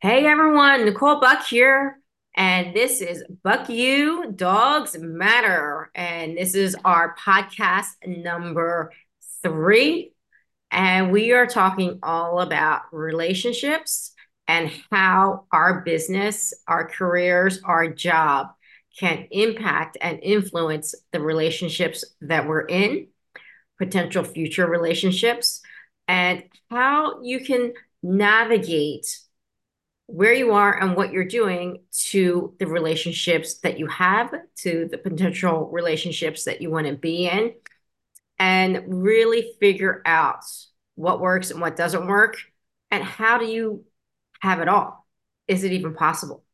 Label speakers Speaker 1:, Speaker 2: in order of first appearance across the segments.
Speaker 1: Hey everyone, Nicole Buck here, and this is Buck You Dogs Matter, and this is our podcast number three, and we are talking all about relationships and how our business, our careers, our job can impact and influence the relationships that we're in, potential future relationships, and how you can navigate where you are and what you're doing to the relationships that you have, to the potential relationships that you want to be in, and really figure out what works and what doesn't work, and how do you have it all? Is it even possible?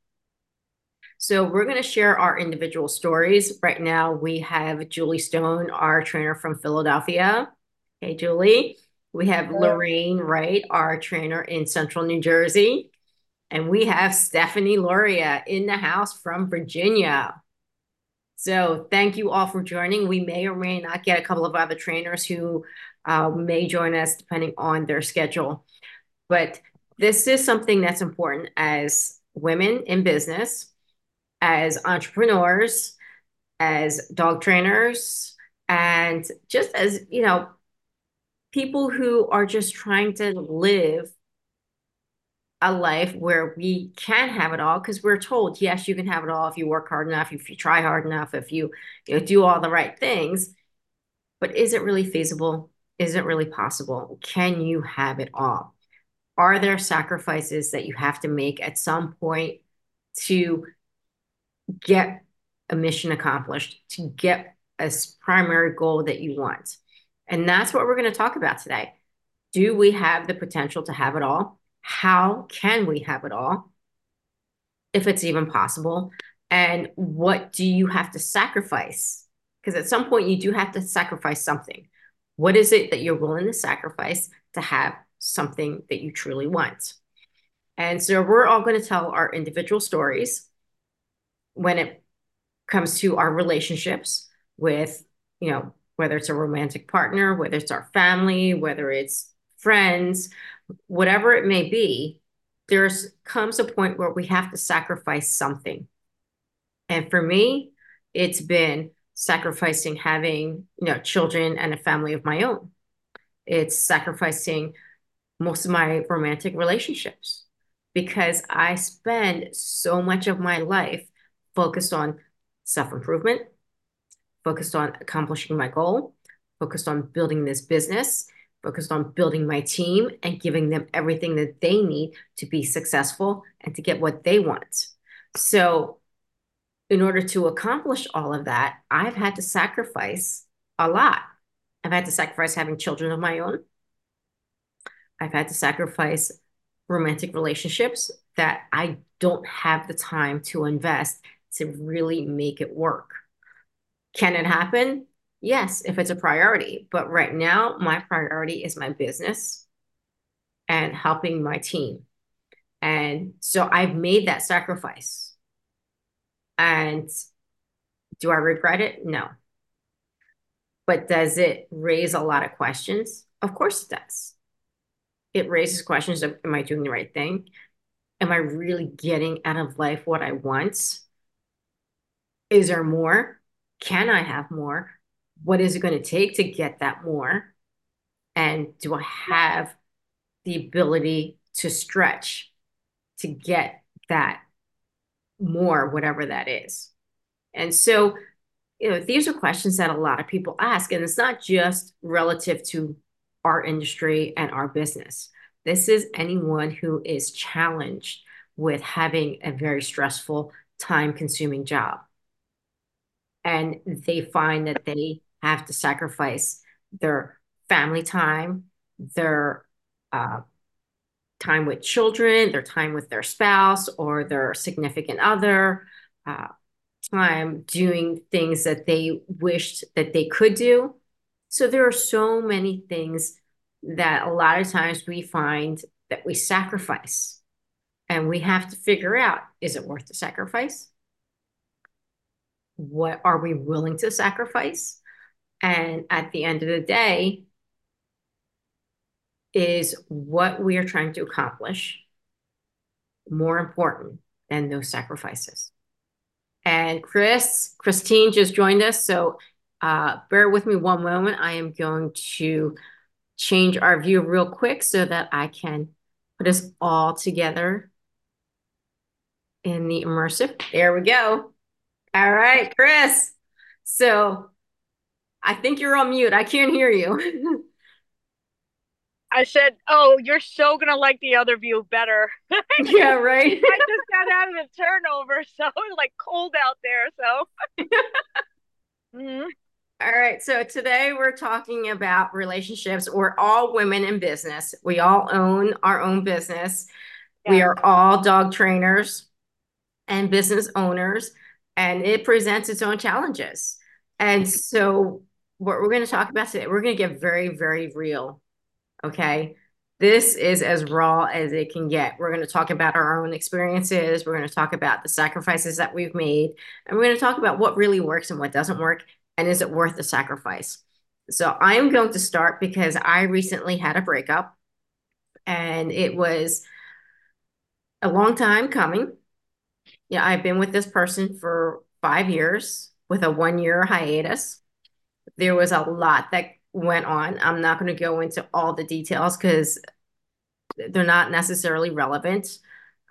Speaker 1: So, we're going to share our individual stories. Right now, we have Julie Stone, our trainer from Philadelphia. Hey, Julie. We have Lorraine Wright, our trainer in Central New Jersey. And we have Stephanie Loria in the house from Virginia. So thank you all for joining. We may or may not get a couple of other trainers who uh, may join us depending on their schedule. But this is something that's important as women in business, as entrepreneurs, as dog trainers, and just as, you know, people who are just trying to live a life where we can have it all because we're told yes you can have it all if you work hard enough if you try hard enough if you, you know, do all the right things. But is it really feasible? Is it really possible? Can you have it all? Are there sacrifices that you have to make at some point to get a mission accomplished to get a primary goal that you want? And that's what we're going to talk about today. Do we have the potential to have it all how can we have it all if it's even possible? And what do you have to sacrifice? Because at some point you do have to sacrifice something. What is it that you're willing to sacrifice to have something that you truly want? And so we're all going to tell our individual stories when it comes to our relationships with you know whether it's a romantic partner whether it's our family whether it's friends whatever it may be, there's comes a point where we have to sacrifice something. And for me, it's been sacrificing having, you know, children and a family of my own. It's sacrificing most of my romantic relationships because I spend so much of my life focused on self-improvement, focused on accomplishing my goal, focused on building this business focused on building my team and giving them everything that they need to be successful and to get what they want. So, in order to accomplish all of that, I've had to sacrifice a lot. I've had to sacrifice having children of my own. I've had to sacrifice romantic relationships that I don't have the time to invest to really make it work. Can it happen? Yes, if it's a priority. But right now, my priority is my business and helping my team. And so I've made that sacrifice. And do I regret it? No. But does it raise a lot of questions? Of course it does. It raises questions of am I doing the right thing? Am I really getting out of life what I want? Is there more? Can I have more? What is it going to take to get that more? And do I have the ability to stretch to get that more, whatever that is? And so, you know, these are questions that a lot of people ask, and it's not just relative to our industry and our business. This is anyone who is challenged with having a very stressful, time consuming job. And they find that they have to sacrifice their family time, their uh, time with children, their time with their spouse or their significant other, uh, time doing things that they wished that they could do. So there are so many things that a lot of times we find that we sacrifice. And we have to figure out is it worth the sacrifice? What are we willing to sacrifice? And at the end of the day, is what we are trying to accomplish more important than those sacrifices. And Chris, Christine just joined us. So uh, bear with me one moment. I am going to change our view real quick so that I can put us all together in the immersive. There we go. All right, Chris. So I think you're on mute. I can't hear you.
Speaker 2: I said, "Oh, you're so gonna like the other view better."
Speaker 1: yeah, right. I
Speaker 2: just got out of the turnover, so it was like cold out there. So,
Speaker 1: mm-hmm. all right. So today we're talking about relationships. We're all women in business. We all own our own business. Yeah. We are all dog trainers and business owners, and it presents its own challenges. And so, what we're going to talk about today, we're going to get very, very real Okay. This is as raw as it can get. We're going to talk about our own experiences. We're going to talk about the sacrifices that we've made. And we're going to talk about what really works and what doesn't work. And is it worth the sacrifice? So I'm going to start because I recently had a breakup and it was a long time coming. Yeah, I've been with this person for five years with a one year hiatus. There was a lot that went on. I'm not going to go into all the details because they're not necessarily relevant.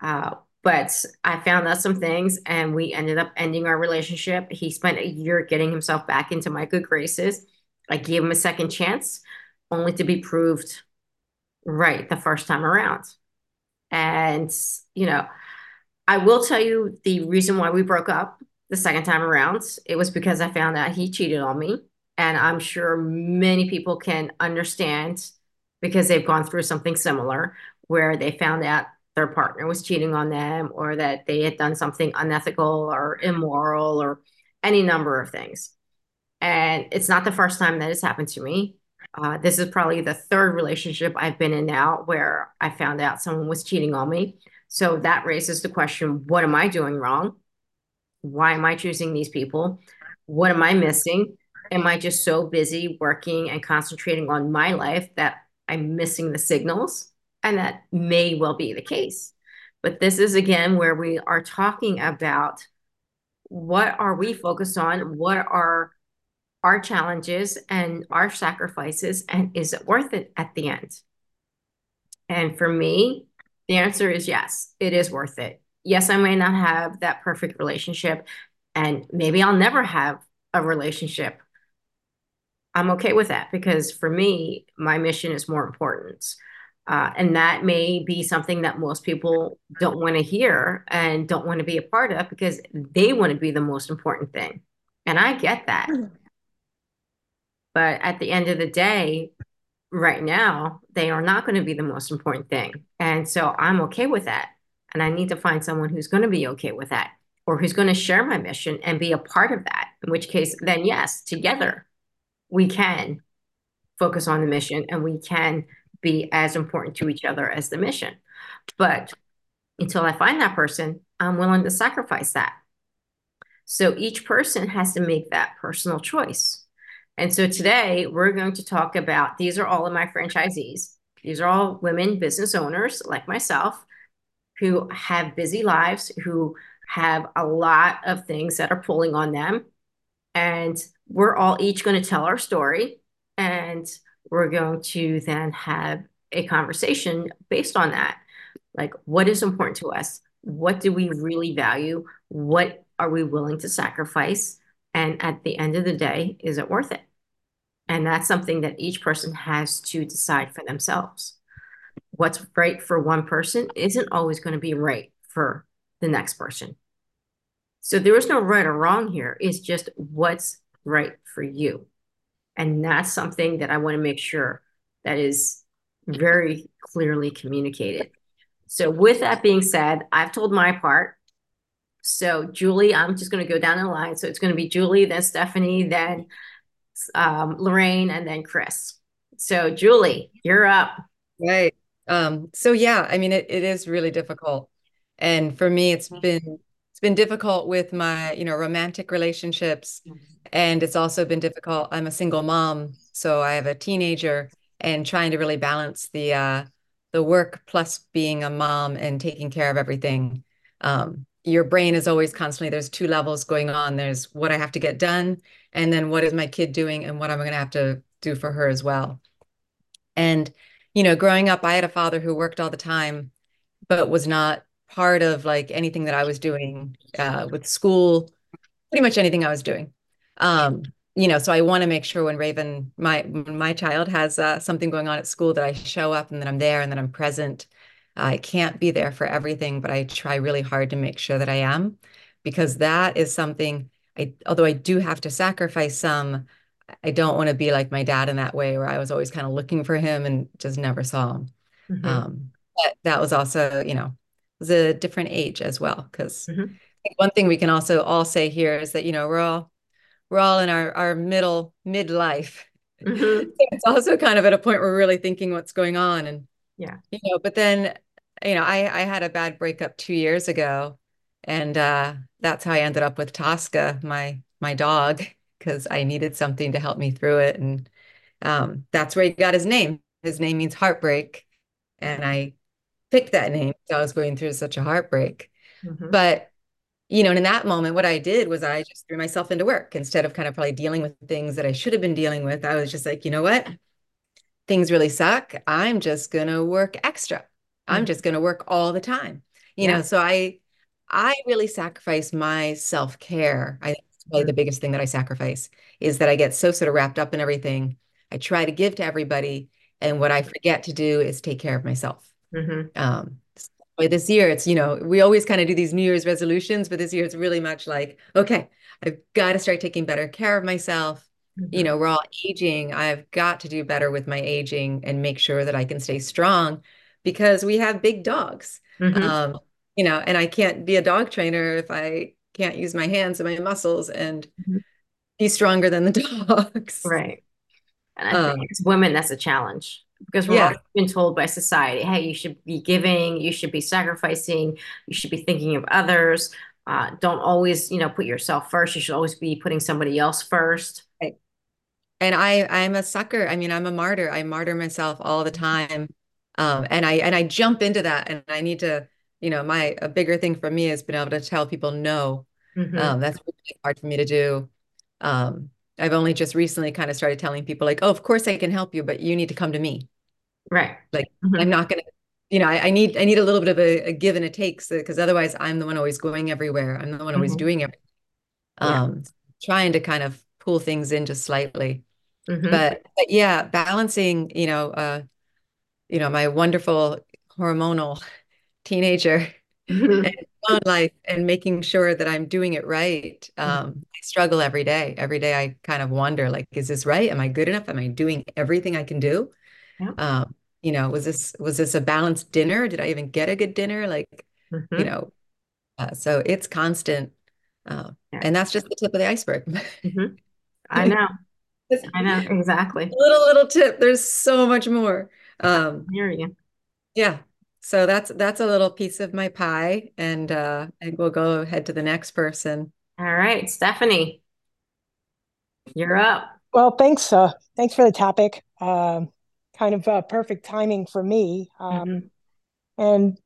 Speaker 1: Uh, but I found out some things and we ended up ending our relationship. He spent a year getting himself back into my good graces. I gave him a second chance only to be proved right the first time around. And, you know, I will tell you the reason why we broke up the second time around. It was because I found out he cheated on me. And I'm sure many people can understand because they've gone through something similar where they found out their partner was cheating on them or that they had done something unethical or immoral or any number of things. And it's not the first time that has happened to me. Uh, this is probably the third relationship I've been in now where I found out someone was cheating on me. So that raises the question what am I doing wrong? Why am I choosing these people? What am I missing? Am I mm-hmm. just so busy working and concentrating on my life that I'm missing the signals? And that may well be the case. But this is again where we are talking about what are we focused on? What are our challenges and our sacrifices? And is it worth it at the end? And for me, the answer is yes, it is worth it. Yes, I may not have that perfect relationship, and maybe I'll never have a relationship I'm okay with that because for me, my mission is more important. Uh, and that may be something that most people don't want to hear and don't want to be a part of because they want to be the most important thing. And I get that. Hmm. But at the end of the day, right now, they are not going to be the most important thing. And so I'm okay with that. And I need to find someone who's going to be okay with that or who's going to share my mission and be a part of that. In which case, then yes, together we can focus on the mission and we can be as important to each other as the mission. But until I find that person, I'm willing to sacrifice that. So each person has to make that personal choice. And so today we're going to talk about these are all of my franchisees. These are all women business owners like myself who have busy lives, who have a lot of things that are pulling on them. And we're all each going to tell our story and we're going to then have a conversation based on that. Like, what is important to us? What do we really value? What are we willing to sacrifice? And at the end of the day, is it worth it? And that's something that each person has to decide for themselves. What's right for one person isn't always going to be right for the next person. So there is no right or wrong here. It's just what's right for you. And that's something that I want to make sure that is very clearly communicated. So, with that being said, I've told my part. So, Julie, I'm just going to go down the line. So, it's going to be Julie, then Stephanie, then um, Lorraine, and then Chris. So, Julie, you're up.
Speaker 3: Right. Um, so, yeah, I mean, it, it is really difficult. And for me, it's been it's been difficult with my you know romantic relationships and it's also been difficult i'm a single mom so i have a teenager and trying to really balance the uh the work plus being a mom and taking care of everything, um, your brain is always constantly, there's two levels going on. There's what I have to get done, and then what is my kid doing and what am I going to have to do for her as well. And, you know, growing up, I had a father who worked all the time, but was not part of like anything that I was doing uh, with school, pretty much anything I was doing. Um, you know, so I want to make sure when Raven, my my child has uh, something going on at school, that I show up and that I'm there and that I'm present. I can't be there for everything, but I try really hard to make sure that I am, because that is something I, although I do have to sacrifice some, I don't want to be like my dad in that way, where I was always kind of looking for him and just never saw him. Mm-hmm. Um, but that was also, you know, a different age as well. Because mm-hmm. one thing we can also all say here is that, you know, we're all we're all in our our middle midlife. Mm-hmm. it's also kind of at a point where we're really thinking what's going on. And
Speaker 1: yeah,
Speaker 3: you know, but then, you know, I I had a bad breakup two years ago. And uh that's how I ended up with Tosca, my my dog, because I needed something to help me through it. And um, that's where he got his name. His name means heartbreak. And I picked that name because I was going through such a heartbreak. Mm-hmm. But you know, and in that moment, what I did was I just threw myself into work instead of kind of probably dealing with things that I should have been dealing with. I was just like, you know what? Things really suck. I'm just gonna work extra. Mm-hmm. I'm just gonna work all the time. You yeah. know, so I I really sacrifice my self-care. I think it's probably the mm-hmm. biggest thing that I sacrifice is that I get so sort of wrapped up in everything. I try to give to everybody. And what I forget to do is take care of myself. Mm-hmm. Um, this year it's you know we always kind of do these new year's resolutions but this year it's really much like okay i've got to start taking better care of myself mm-hmm. you know we're all aging i've got to do better with my aging and make sure that i can stay strong because we have big dogs mm-hmm. um, you know and i can't be a dog trainer if i can't use my hands and my muscles and mm-hmm. be stronger than the dogs
Speaker 1: right and i think um, as women that's a challenge because we're yeah. been told by society, hey, you should be giving, you should be sacrificing, you should be thinking of others. Uh, don't always, you know, put yourself first. You should always be putting somebody else first.
Speaker 3: Right. And I, I'm a sucker. I mean, I'm a martyr. I martyr myself all the time, um, and I and I jump into that. And I need to, you know, my a bigger thing for me has been able to tell people no. Mm-hmm. Um, that's really hard for me to do. Um, I've only just recently kind of started telling people like, oh, of course I can help you, but you need to come to me.
Speaker 1: Right.
Speaker 3: Like mm-hmm. I'm not going to, you know, I, I, need, I need a little bit of a, a give and a take because so, otherwise I'm the one always going everywhere. I'm the one mm-hmm. always doing everything. Um, yeah. trying to kind of pull things in just slightly. Mm-hmm. But, but yeah, balancing, you know, uh, you know, my wonderful hormonal teenager mm-hmm. and own life and making sure that I'm doing it right. Mm-hmm. Um, I struggle every day. Every day I kind of wonder, like, is this right? Am I good enough? Am I doing everything I can do? Yeah. Um, you know, was this was this a balanced dinner? Did I even get a good dinner? Like, mm-hmm. you know, uh, so it's constant, uh, yeah. and that's just the tip of the iceberg.
Speaker 1: mm-hmm. I know, I know exactly.
Speaker 3: Little little tip. There's so much more. Um,
Speaker 1: I hear you.
Speaker 3: Yeah. So that's that's a little piece of my pie, and uh, and we'll go ahead to the next person.
Speaker 1: All right, Stephanie, you're up.
Speaker 4: Well, thanks. Uh, thanks for the topic. Um, kind of uh, perfect timing for me. Um, mm-hmm. And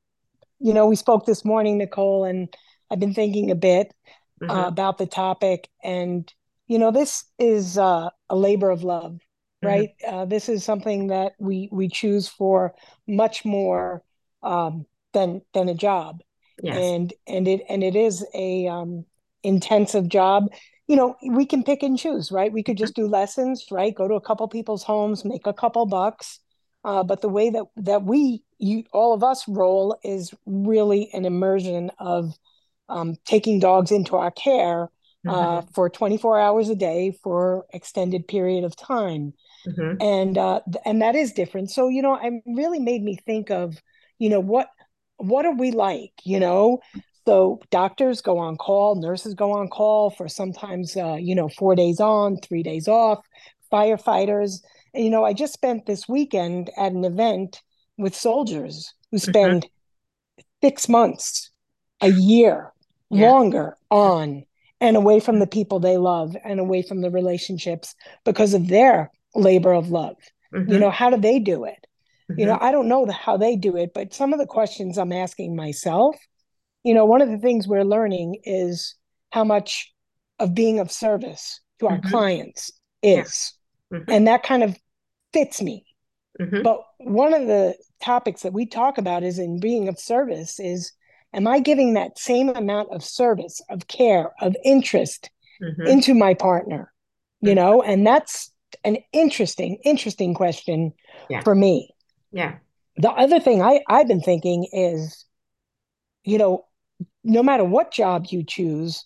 Speaker 4: you know, we spoke this morning, Nicole, and I've been thinking a bit uh, mm-hmm. uh, about the topic. And you know, this is uh, a labor of love, mm-hmm. right? Mm-hmm. this is something that we we choose for much more um, than than a job. Yes. And and it and it is a um, intensive job. You know, we can pick and choose, right? We could just do lessons, right? Go to a couple people's homes, make a couple bucks. Uh, but the way that that we, you, all of us roll is really an immersion of um, taking dogs into our care uh, mm-hmm. for 24 hours a day for extended period of time, mm-hmm. and uh, and that is different. So you know, it really made me think of you know what what are we like you know so doctors go on call nurses go on call for sometimes uh, you know four days on three days off firefighters you know i just spent this weekend at an event with soldiers who mm-hmm. spend six months a year yeah. longer on and away from the people they love and away from the relationships because of their labor of love mm-hmm. you know how do they do it Mm-hmm. You know, I don't know the, how they do it, but some of the questions I'm asking myself, you know, one of the things we're learning is how much of being of service to our mm-hmm. clients is. Yeah. Mm-hmm. And that kind of fits me. Mm-hmm. But one of the topics that we talk about is in being of service is am I giving that same amount of service, of care, of interest mm-hmm. into my partner? You mm-hmm. know, and that's an interesting, interesting question yeah. for me.
Speaker 1: Yeah.
Speaker 4: The other thing I, I've been thinking is, you know, no matter what job you choose,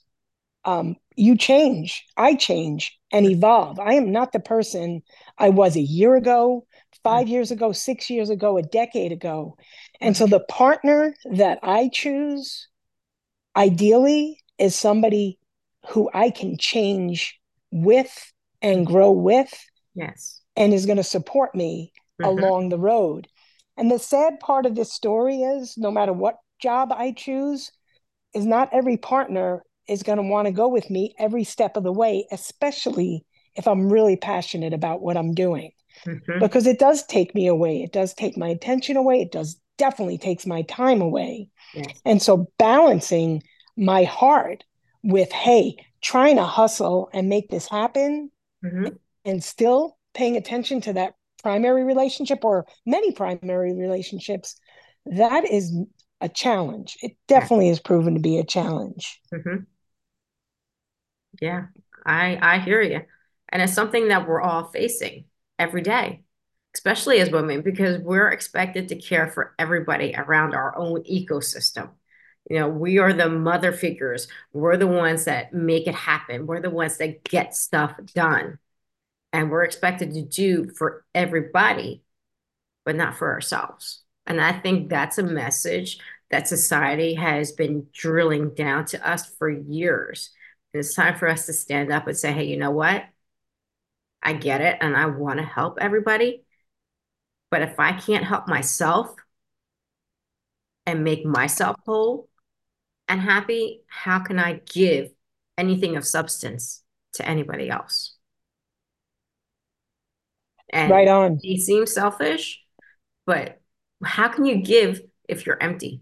Speaker 4: um, you change. I change and evolve. I am not the person I was a year ago, five mm. years ago, six years ago, a decade ago. And so mm. the partner that I choose, ideally, is somebody who I can change with and mm. grow with.
Speaker 1: Yes.
Speaker 4: And is going to support me. Along the road. And the sad part of this story is no matter what job I choose, is not every partner is going to want to go with me every step of the way, especially if I'm really passionate about what I'm doing. Mm-hmm. Because it does take me away. It does take my attention away. It does definitely takes my time away. Yes. And so balancing my heart with, hey, trying to hustle and make this happen mm-hmm. and still paying attention to that primary relationship or many primary relationships, that is a challenge. It definitely has proven to be a challenge.
Speaker 1: Mm-hmm. Yeah, I I hear you, and it's something that we're all facing every day, especially as women, because we're expected to care for everybody around our own ecosystem. You know, we are the mother figures. We're the ones that make it happen. We're the ones that get stuff done. And we're expected to do for everybody, but not for ourselves. And I think that's a message that society has been drilling down to us for years. And it's time for us to stand up and say, hey, you know what? I get it and I want to help everybody. But if I can't help myself and make myself whole and happy, how can I give anything of substance to anybody else?
Speaker 4: And right on.
Speaker 1: He seems selfish, but how can you give if you're empty?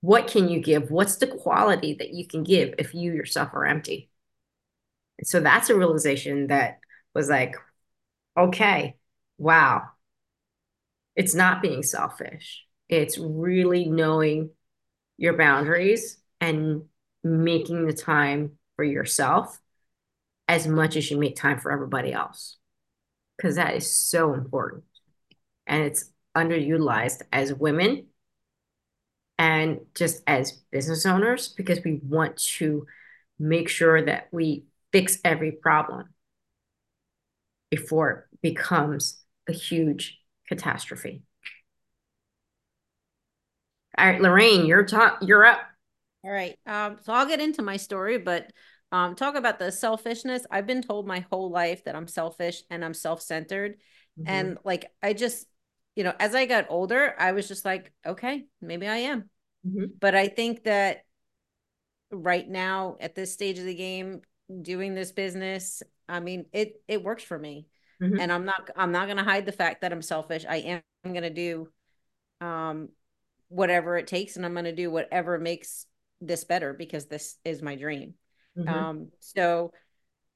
Speaker 1: What can you give? What's the quality that you can give if you yourself are empty? And so that's a realization that was like, okay, wow. It's not being selfish. It's really knowing your boundaries and making the time for yourself as much as you make time for everybody else. Because that is so important. And it's underutilized as women and just as business owners because we want to make sure that we fix every problem before it becomes a huge catastrophe. All right, Lorraine, you're top, you're up.
Speaker 5: All right. Um, so I'll get into my story, but um, talk about the selfishness. I've been told my whole life that I'm selfish and I'm self-centered. Mm-hmm. And like I just you know, as I got older, I was just like, okay, maybe I am. Mm-hmm. But I think that right now at this stage of the game, doing this business, I mean, it it works for me. Mm-hmm. And I'm not I'm not gonna hide the fact that I'm selfish. I am gonna do um whatever it takes and I'm gonna do whatever makes this better because this is my dream. Mm-hmm. Um so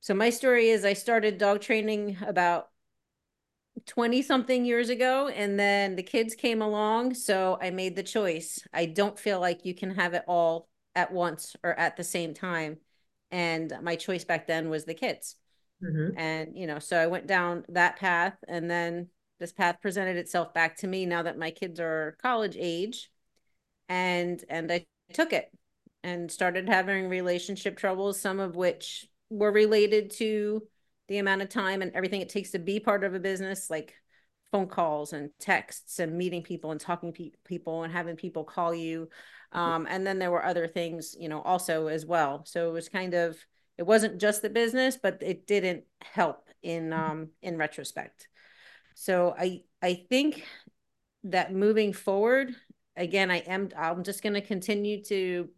Speaker 5: so my story is I started dog training about 20 something years ago and then the kids came along so i made the choice i don't feel like you can have it all at once or at the same time and my choice back then was the kids mm-hmm. and you know so i went down that path and then this path presented itself back to me now that my kids are college age and and i took it and started having relationship troubles some of which were related to the amount of time and everything it takes to be part of a business, like phone calls and texts and meeting people and talking to pe- people and having people call you. Um, and then there were other things, you know, also as well. So it was kind of, it wasn't just the business, but it didn't help in, mm-hmm. um, in retrospect. So I, I think that moving forward, again, I am, I'm just going to continue to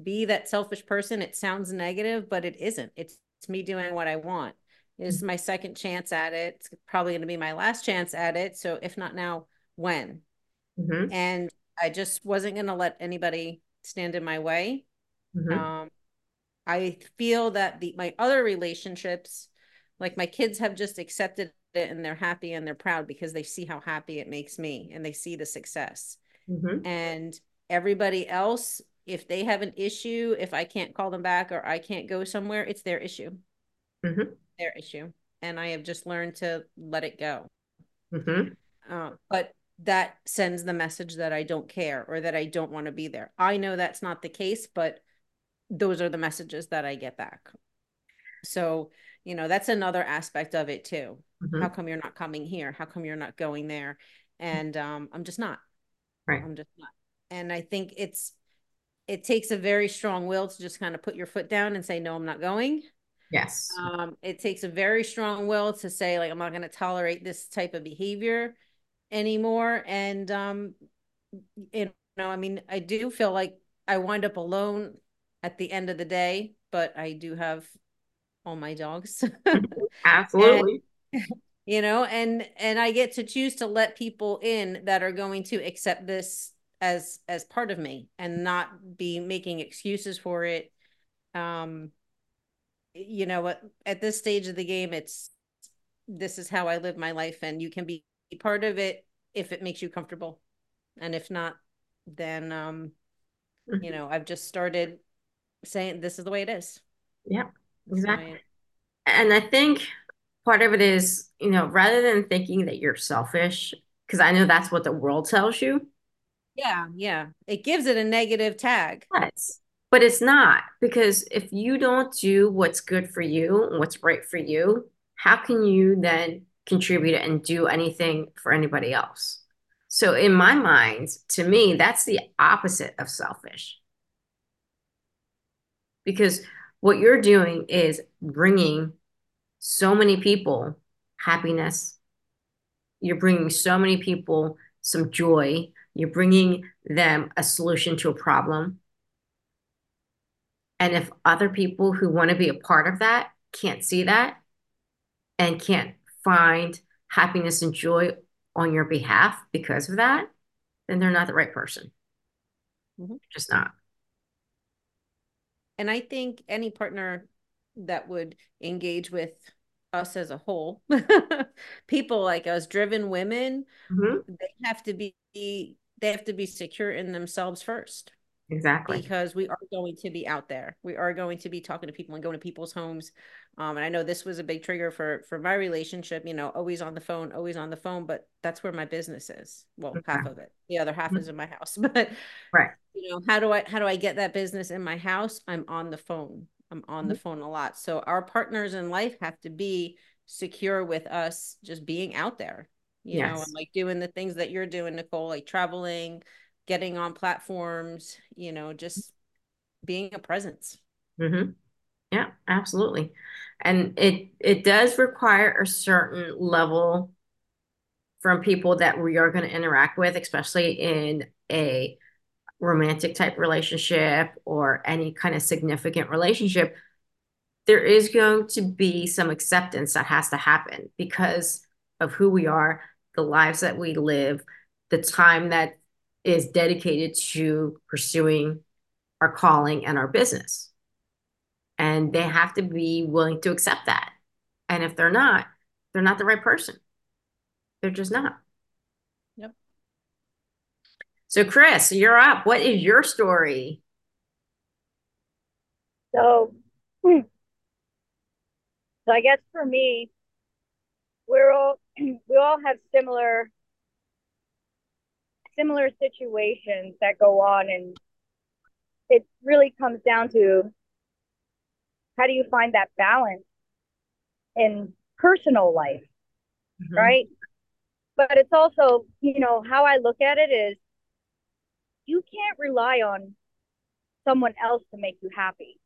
Speaker 5: be that selfish person. It sounds negative, but it isn't. It's, it's me doing what I want is my second chance at it. It's probably going to be my last chance at it. So if not now, when?
Speaker 1: Mhm.
Speaker 5: And I just wasn't going to let anybody stand in my way.
Speaker 1: Mhm.
Speaker 5: Um, I feel that the my other relationships, like my kids have just accepted it and they're happy and they're proud because they see how happy it makes me and they see the success.
Speaker 1: Mhm.
Speaker 5: And everybody else, if they have an issue, if I can't call them back or I can't go somewhere, it's their issue.
Speaker 1: Mhm.
Speaker 5: Their issue. And I have just learned to let it go.
Speaker 1: Mhm.
Speaker 5: Uh, but that sends the message that I don't care or that I don't want to be there. I know that's not the case, but those are the messages that I get back. So, you know, that's another aspect of it too.
Speaker 1: Mhm.
Speaker 5: How come you're not coming here? How come you're not going there? And um, I'm just not.
Speaker 1: Right.
Speaker 5: I'm just not. And I think it's it takes a very strong will to just kind of put your foot down and say, no, I'm not going.
Speaker 1: Yes.
Speaker 5: Um, it takes a very strong will to say, like, I'm not going to tolerate this type of behavior anymore. And, um, you know, I mean, I do feel like I wind up alone at the end of the day, but I do have all my dogs.
Speaker 1: Absolutely.
Speaker 5: you know and and i get to choose to let people in that are going to accept this as as part of me and not be making excuses for it. Um you know at, at this stage of the game it's this is how i live my life and you can be part of it if it makes you comfortable. And if not then um you know i've just started saying this is the way it is.
Speaker 1: Yeah,
Speaker 5: This is the
Speaker 1: exactly. And I think part of it is, you know, rather than thinking that you're selfish, because I know that's what the world tells you.
Speaker 5: Yeah yeah it gives it a negative tag
Speaker 1: Yes. But it's not, because if you don't do what's good for you and what's right for you, how can you then contribute and do anything for anybody else? So in my mind, to me, that's the opposite of selfish. Because what you're doing is bringing so many people happiness. You're bringing so many people some joy. You're bringing them a solution to a problem. And if other people who want to be a part of that can't see that and can't find happiness and joy on your behalf because of that, then they're not the right person.
Speaker 5: Mhm.
Speaker 1: Just not.
Speaker 5: And I think any partner that would engage with us as a whole, people like us, driven women,
Speaker 1: Mhm.
Speaker 5: they have to be they have to be secure in themselves first
Speaker 1: Exactly.
Speaker 5: because we are going to be out there. We are going to be talking to people and going to people's homes. Um, and I know this was a big trigger for for my relationship, you know, always on the phone, always on the phone, but that's where my business is. Well, half of it. The other half
Speaker 1: Mhm.
Speaker 5: is in my house. But
Speaker 1: Right.
Speaker 5: you know, how do I how do I get that business in my house? I'm on the phone. I'm on the
Speaker 1: Mhm.
Speaker 5: phone a lot. So our partners in life have to be secure with us just being out there, you know, and like doing the things that you're doing, Nicole, like traveling, getting on platforms, you know, just being a presence.
Speaker 1: hmm Yeah, absolutely. And it it does require a certain level from people that we are going to interact with, especially in a romantic type relationship or any kind of significant relationship. There is going to be some acceptance that has to happen because of who we are, the lives that we live, the time that is dedicated to pursuing our calling and our business. And they have to be willing to accept that. And if they're not, they're not the right person. They're just not.
Speaker 5: Yep.
Speaker 1: So, Chris, you're up. What is your story?
Speaker 2: So, hmm. so I guess for me, we're all we all have similar similar situations that go on, and it really comes down to how do you find that balance in personal life,
Speaker 1: Mhm.
Speaker 2: right? But it's also, you know, how I look at it is you can't rely on someone else to make you happy.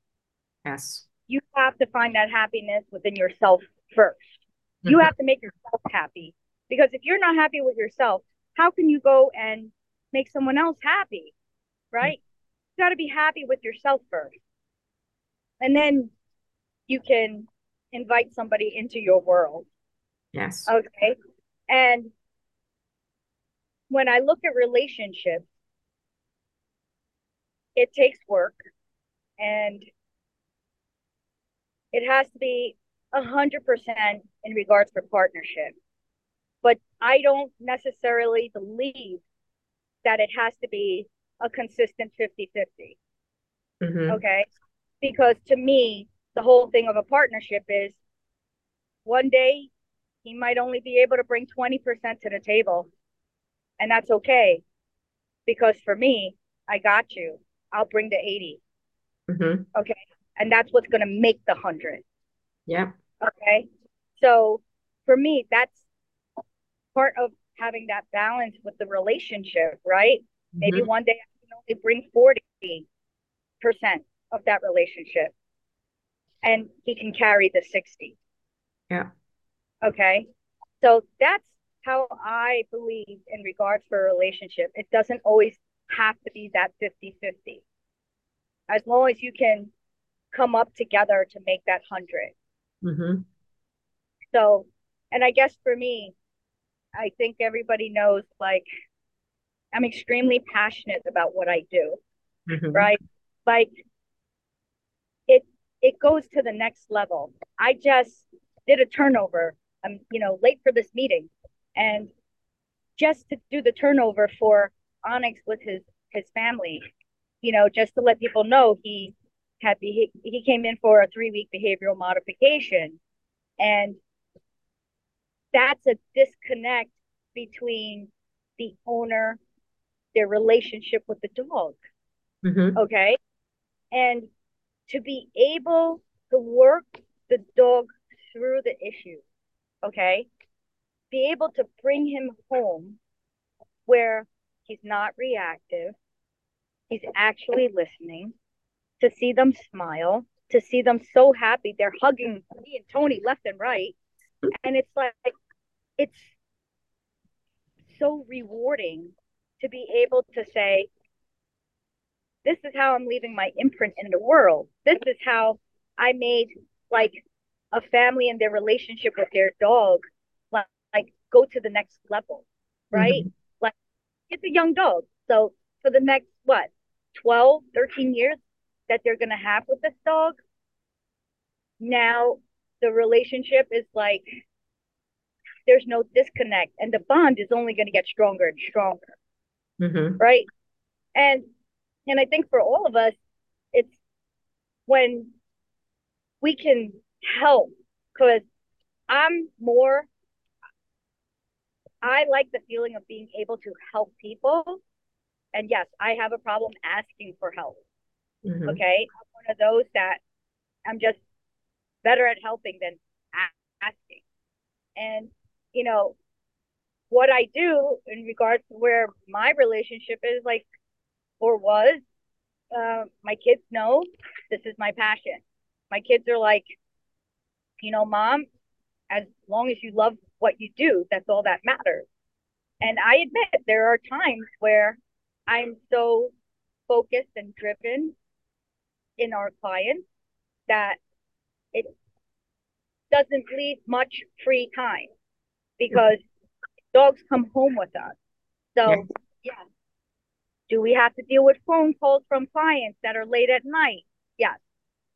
Speaker 1: Yes.
Speaker 2: You have to find that happiness within yourself first. You
Speaker 1: Mhm.
Speaker 2: have to make yourself happy because if you're not happy with yourself, how can you go and make someone else happy? Right? You got to be happy with yourself first. And then you can invite somebody into your world.
Speaker 1: Yes.
Speaker 2: Okay. And when I look at relationships, it takes work and it has to be hundred percent in regards for partnership. But I don't necessarily believe that it has to be a consistent 50 50.
Speaker 1: Mm-hmm.
Speaker 2: Okay. Because to me, the whole thing of a partnership is one day he might only be able to bring 20% to the table. And that's okay. Because for me, I got you. I'll bring the 80.
Speaker 1: Mm-hmm.
Speaker 2: Okay. And that's what's going to make the 100.
Speaker 1: Yep.
Speaker 2: Okay. So for me, that's part of having that balance with the relationship, right? Maybe
Speaker 1: Mhm.
Speaker 2: one day I can only bring 40% of that relationship and he can carry the 60.
Speaker 1: Yeah.
Speaker 2: Okay. So that's how I believe in regards for a relationship. It doesn't always have to be that 50 50. As long as you can come up together to make that 100.
Speaker 1: Mm-hmm.
Speaker 2: So, and I guess for me, I think everybody knows like I'm extremely passionate about what I do,
Speaker 1: Mm-hmm.
Speaker 2: right? Like it it goes to the next level. I just did a turnover. I'm, you know, late for this meeting and just to do the turnover for Onyx with his his family, you know, just to let people know he had he, he came in for a 3-week behavioral modification and that's a disconnect between the owner, their relationship with the dog.
Speaker 1: Mm-hmm.
Speaker 2: Okay. And to be able to work the dog through the issue, okay, be able to bring him home where he's not reactive, he's actually listening, to see them smile, to see them so happy. They're hugging me and Tony left and right. And it's like, it's so rewarding to be able to say, this is how I'm leaving my imprint in the world. This is how I made like a family and their relationship with their dog like, like go to the next level, right?
Speaker 1: Mm-hmm.
Speaker 2: Like it's a young dog. So for the next what, 12, 13 years that they're going to have with this dog, now the relationship is like there's no disconnect and the bond is only going to get stronger and stronger.
Speaker 1: Mm-hmm.
Speaker 2: right? And and i think for all of us it's when we can help because i'm more i like the feeling of being able to help people. And yes i have a problem asking for help
Speaker 1: Mm-hmm.
Speaker 2: okay i'm one of those that i'm just better at helping than asking and you know what I do in regards to where my relationship is like or was, uh, my kids know this is my passion. My kids are like, you know, mom, as long as you love what you do, that's all that matters. And I admit there are times where I'm so focused and driven in our clients that it doesn't leave much free time because dogs come home with us. So,
Speaker 1: Yes.
Speaker 2: yeah. Do we have to deal with phone calls from clients that are late at night? Yes.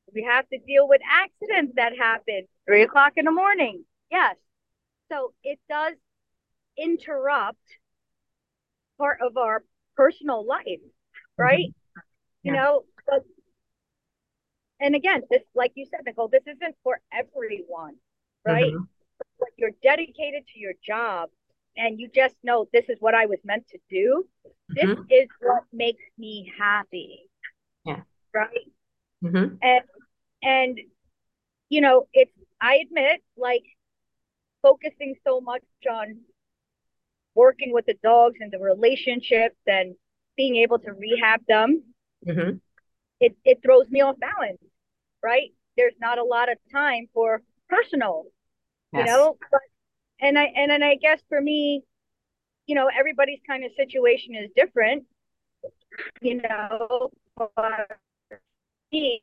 Speaker 2: Do we have to deal with accidents that happen three o'clock in the morning? Yes. So it does interrupt part of our personal life, right? Mm-hmm. You
Speaker 1: Yeah.
Speaker 2: know, but and again, this like you said, Nicole, this isn't for everyone, right?
Speaker 1: Mhm.
Speaker 2: When you're dedicated to your job and you just know this is what I was meant to do, this
Speaker 1: Mhm.
Speaker 2: is what makes me happy.
Speaker 1: Yeah.
Speaker 2: Right.
Speaker 1: Mm-hmm.
Speaker 2: And and you know, it's I admit, like focusing so much on working with the dogs and the relationships and being able to rehab them,
Speaker 1: Mhm.
Speaker 2: It, it throws me off balance, right? There's not a lot of time for personal, you know, but and I and then I guess for me, you know, everybody's kind of situation is different, you know, but me,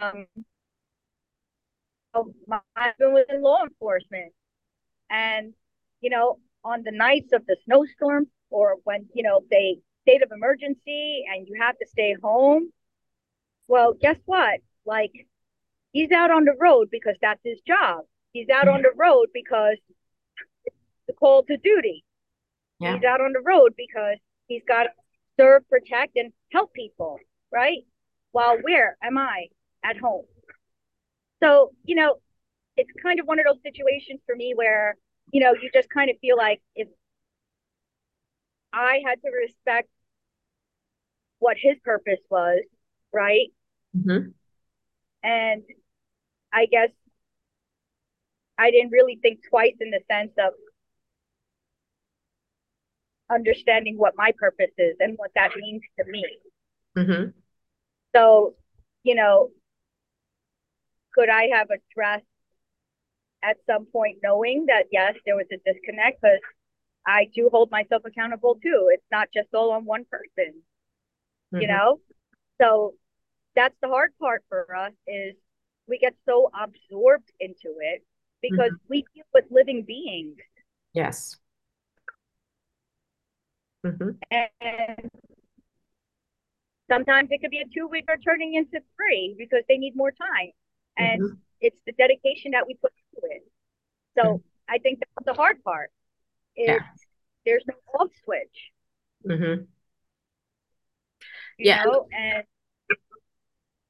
Speaker 2: um, my husband was in law enforcement. And, you know, on the nights of the snowstorm or when, you know, they state of emergency and you have to stay home, well, guess what? Like, he's out on the road because that's his job. He's out on the road because it's the call to duty. Yeah. He's out on the road because he's got to serve, protect, and help people, right? While where am I? At home. So, you know, it's kind of one of those situations for me where, you know, you just kind of feel like if I had to respect what his purpose was, right? Mm-hmm. And I guess I didn't really think twice in the sense of understanding what my purpose is and what that means to me. Mm-hmm. So, you know, could I have addressed at some point knowing that yes, there was a disconnect because I do hold myself accountable too. It's not just all on one person, mm-hmm. you know? So that's the hard part for us is we get so absorbed into it because mm-hmm. we deal with living beings.
Speaker 1: Yes.
Speaker 2: Mm-hmm. And sometimes it could be a two week or turning into three because they need more time. And mm-hmm. it's the dedication that we put into it. So mm-hmm. I think that's the hard part. Is yeah. there's no off switch. Mm-hmm.
Speaker 1: yeah.
Speaker 2: Know? And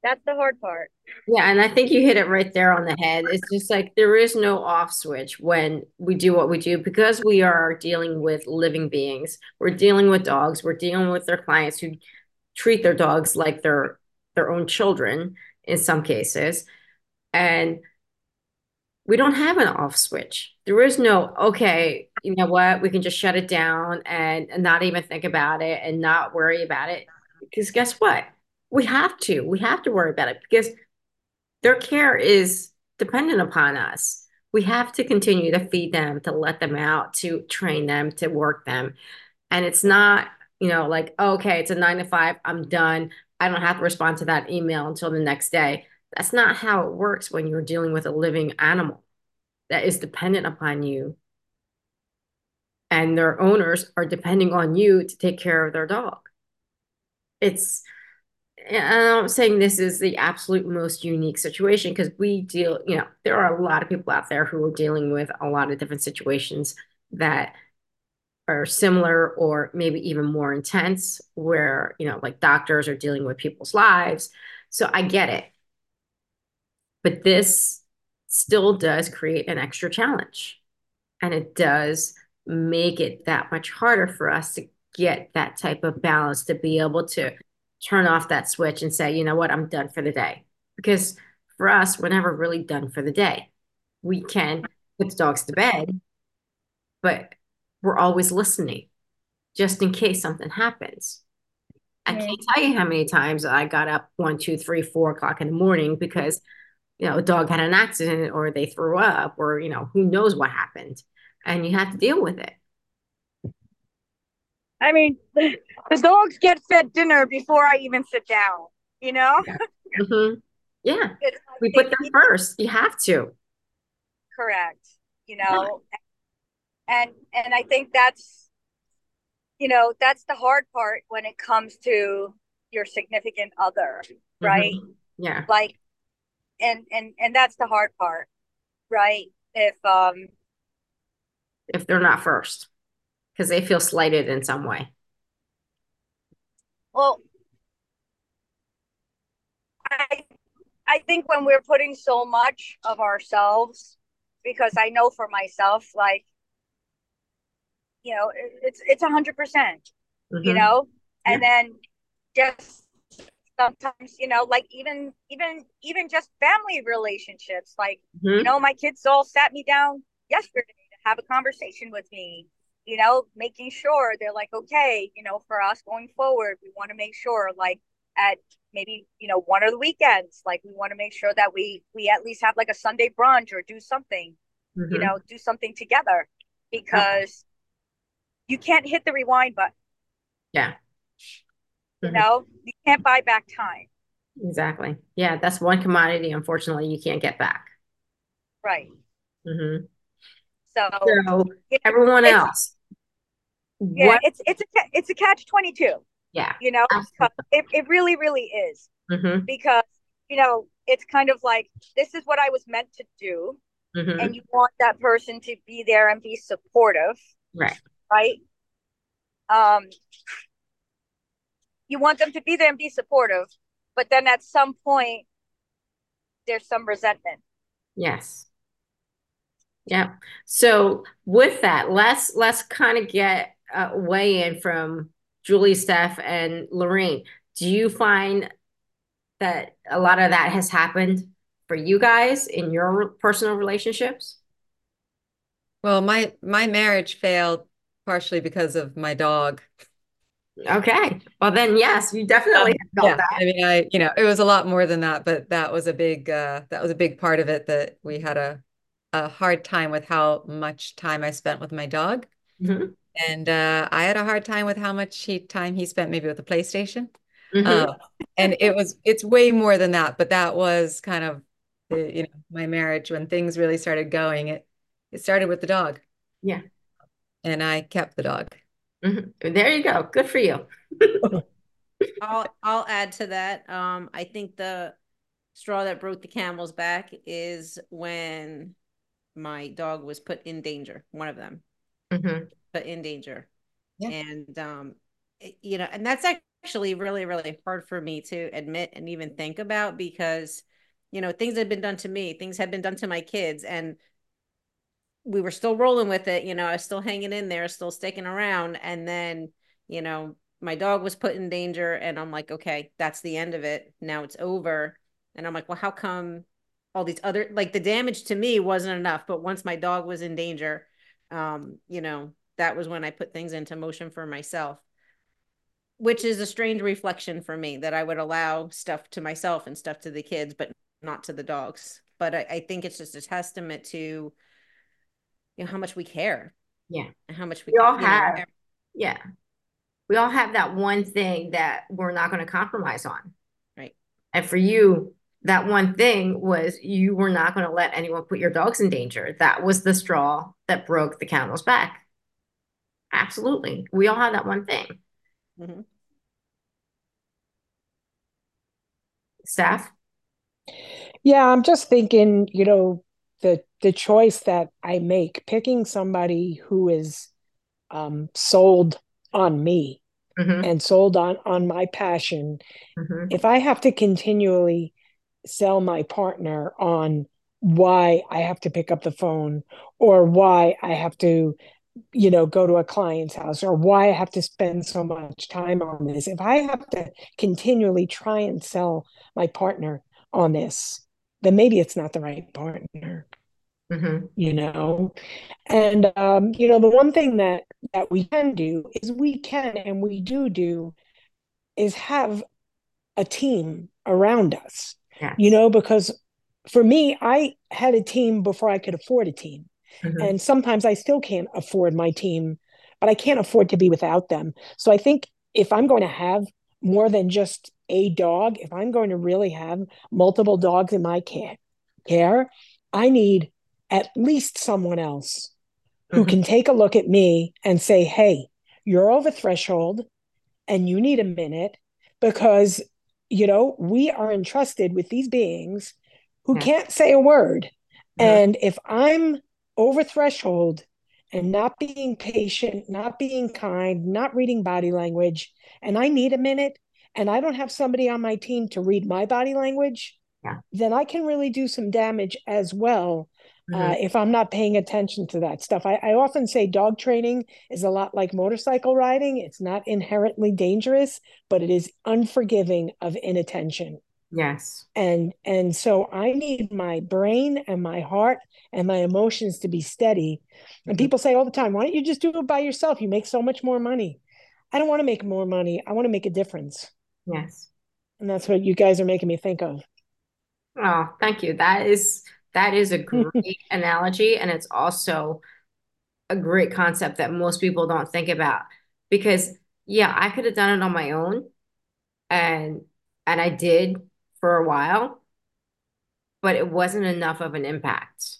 Speaker 2: that's the hard part.
Speaker 1: Yeah, and I think you hit it right there on the head. It's just like there is no off switch when we do what we do because we are dealing with living beings. We're dealing with dogs. We're dealing with their clients who treat their dogs like their their own children in some cases. And we don't have an off switch. There is no, okay, you know what, we can just shut it down and, and not even think about it and not worry about it. Because guess what? We have to we have to worry about it because their care is dependent upon us. We have to continue to feed them to let them out to train them to work them. And it's not you know like okay it's a nine to five i'm done. I don't have to respond to that email until the next day. That's not how it works when you're dealing with a living animal that is dependent upon you. And their owners are depending on you to take care of their dog. It's I'm saying this is the absolute most unique situation because we deal, you know, there are a lot of people out there who are dealing with a lot of different situations that are similar or maybe even more intense, where, you know, like doctors are dealing with people's lives. So I get it. But this still does create an extra challenge. And it does make it that much harder for us to get that type of balance to be able to turn off that switch and say, you know what, I'm done for the day. Because for us, we're never really done for the day. We can put the dogs to bed, but we're always listening just in case something happens. I can't tell you how many times I got up one, two, three, four o'clock in the morning because, you know, a dog had an accident or they threw up or, you know, who knows what happened. And you have to deal with it.
Speaker 2: I mean, the, the dogs get fed dinner before I even sit down, you know?
Speaker 1: Mm-hmm. Yeah. we put them first. You have to.
Speaker 2: Correct. You know, yeah. and and I think that's you know, that's the hard part when it comes to your significant other, right? Mm-hmm.
Speaker 1: Yeah.
Speaker 2: Like and and and that's the hard part, right? If um
Speaker 1: if they're not first because they feel slighted in some way.
Speaker 2: Well, I I think when we're putting so much of ourselves, because I know for myself, like you know, it's it's a hundred percent, you mm-hmm. know, and yeah. then just sometimes you know like even even even just family relationships like mm-hmm. you know my kids all sat me down yesterday to have a conversation with me you know, making sure they're like, okay, you know, for us going forward, we want to make sure like at maybe, you know, one of the weekends, like we want to make sure that we we at least have like a Sunday brunch or do something, mm-hmm. you know, do something together because you can't hit the rewind button.
Speaker 1: Yeah.
Speaker 2: Mm-hmm. You know, you can't buy back time.
Speaker 1: Exactly. Yeah, that's one commodity unfortunately you can't get back.
Speaker 2: Right.
Speaker 1: Mm-hmm.
Speaker 2: So,
Speaker 1: So everyone else,
Speaker 2: yeah,
Speaker 1: what?
Speaker 2: it's it's a it's a catch twenty two.
Speaker 1: Yeah.
Speaker 2: You know, it it really really is
Speaker 1: Mm-hmm.
Speaker 2: because you know it's kind of like this is what I was meant to do,
Speaker 1: Mm-hmm.
Speaker 2: and you want that person to be there and be supportive,
Speaker 1: Right.
Speaker 2: right? Um, you want them to be there and be supportive, but then at some point, there's some resentment.
Speaker 1: Yes. Yeah. So with that, let's let's kind of get a weigh in from Julie, Steph, and Lorraine. Do you find that a lot of that has happened for you guys in your personal relationships?
Speaker 3: Well, my my marriage failed partially because of my dog.
Speaker 1: Okay. Well, then yes, you definitely have felt
Speaker 3: Yeah,
Speaker 1: that.
Speaker 3: I mean, I, you know, it was a lot more than that, but that was a big uh that was a big part of it that we had a a hard time with how much time I spent with my dog.
Speaker 1: Mhm.
Speaker 3: And uh I had a hard time with how much he, time he spent maybe with the PlayStation.
Speaker 1: Mhm.
Speaker 3: Um, and it was it's way more than that, but that was kind of the, you know, my marriage when things really started going. It it started with the dog.
Speaker 1: Yeah.
Speaker 3: And I kept the dog.
Speaker 1: Mhm. There you go. Good for you.
Speaker 5: I'll I'll add to that. Um, I think the straw that broke the camel's back is when my dog was put in danger. One of them
Speaker 1: Mhm.
Speaker 5: put in danger,
Speaker 3: Yeah.
Speaker 5: and um, it- you know, and that's actually really really hard for me to admit and even think about because you know things had been done to me, things had been done to my kids, and we were still rolling with it. You know, I was still hanging in there, still sticking around, and then you know my dog was put in danger and i'm like okay that's the end of it now it's over and i'm like well how come all these other like the damage to me wasn't enough but once my dog was in danger um you know that was when i put things into motion for myself which is a strange reflection for me that i would allow stuff to myself and stuff to the kids but not to the dogs but i, I think it's just a testament to you know how much we care
Speaker 1: Yeah.
Speaker 5: and how much we
Speaker 1: We all
Speaker 5: know,
Speaker 1: have. Yeah. We all have that one thing that we're not going to compromise on.
Speaker 5: Right.
Speaker 1: And for you, that one thing was you were not going to let anyone put your dogs in danger. That was the straw that broke the camel's back. Absolutely. We all have that one thing.
Speaker 5: Mhm.
Speaker 1: Steph?
Speaker 4: Yeah, I'm just thinking, you know, the the choice that I make, picking somebody who is um, sold on me
Speaker 1: Mm-hmm.
Speaker 4: and sold on on my passion.
Speaker 1: Mm-hmm.
Speaker 4: If I have to continually sell my partner on why I have to pick up the phone or why I have to, you know, go to a client's house or why I have to spend so much time on this, if I have to continually try and sell my partner on this, then maybe it's not the right partner
Speaker 1: Mm-hmm.
Speaker 4: you know? And um you know the one thing that that we can do is we can and we do do is have a team around us
Speaker 1: Yes.
Speaker 4: you know because for me i had a team before i could afford a team
Speaker 1: Mhm.
Speaker 4: and sometimes i still can't afford my team but i can't afford to be without them so i think if i'm going to have more than just a dog if i'm going to really have multiple dogs in my care care i need at least someone else who
Speaker 1: Mhm.
Speaker 4: can take a look at me and say hey you're over threshold and you need a minute because you know we are entrusted with these beings who
Speaker 1: hmm.
Speaker 4: can't say a word. And if i'm over threshold and not being patient not being kind not reading body language and i need a minute and i don't have somebody on my team to read my body language
Speaker 1: Yeah.
Speaker 4: then i can really do some damage as well uh,
Speaker 1: Mhm.
Speaker 4: if i'm not paying attention to that stuff I, I often say dog training is a lot like motorcycle riding it's not inherently dangerous but it is unforgiving of inattention
Speaker 1: Yes.
Speaker 4: and and so i need my brain and my heart and my emotions to be steady and
Speaker 1: Mhm.
Speaker 4: people say all the time why don't you just do it by yourself you make so much more money i don't want to make more money i want to make a difference
Speaker 1: Yes.
Speaker 4: and that's what you guys are making me think of
Speaker 1: Oh, thank you. That is that is a hmm. great analogy, and it's also a great concept that most people don't think about. Because yeah, I could have done it on my own, and and I did for a while, but it wasn't enough of an impact.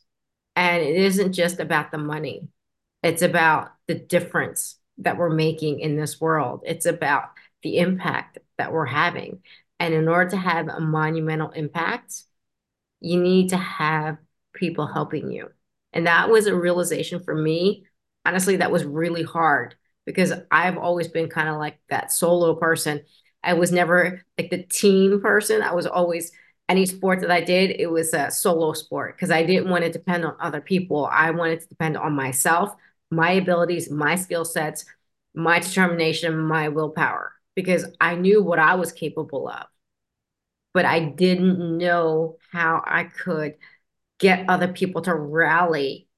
Speaker 1: And it isn't just about the money, it's about the difference that we're making in this world. It's about the impact that we're having. And in order to have a monumental impact, you need to have people helping you. And that was a realization for me. Honestly, that was really hard because I've always been kind of like that solo person. I was never like the team person. I was always any sport that I did, it was a solo sport because I didn't want to depend on other people. I wanted to depend on myself, my abilities, my skill sets, my determination, my willpower, because I knew what I was capable of. But I didn't know how I could get other people to rally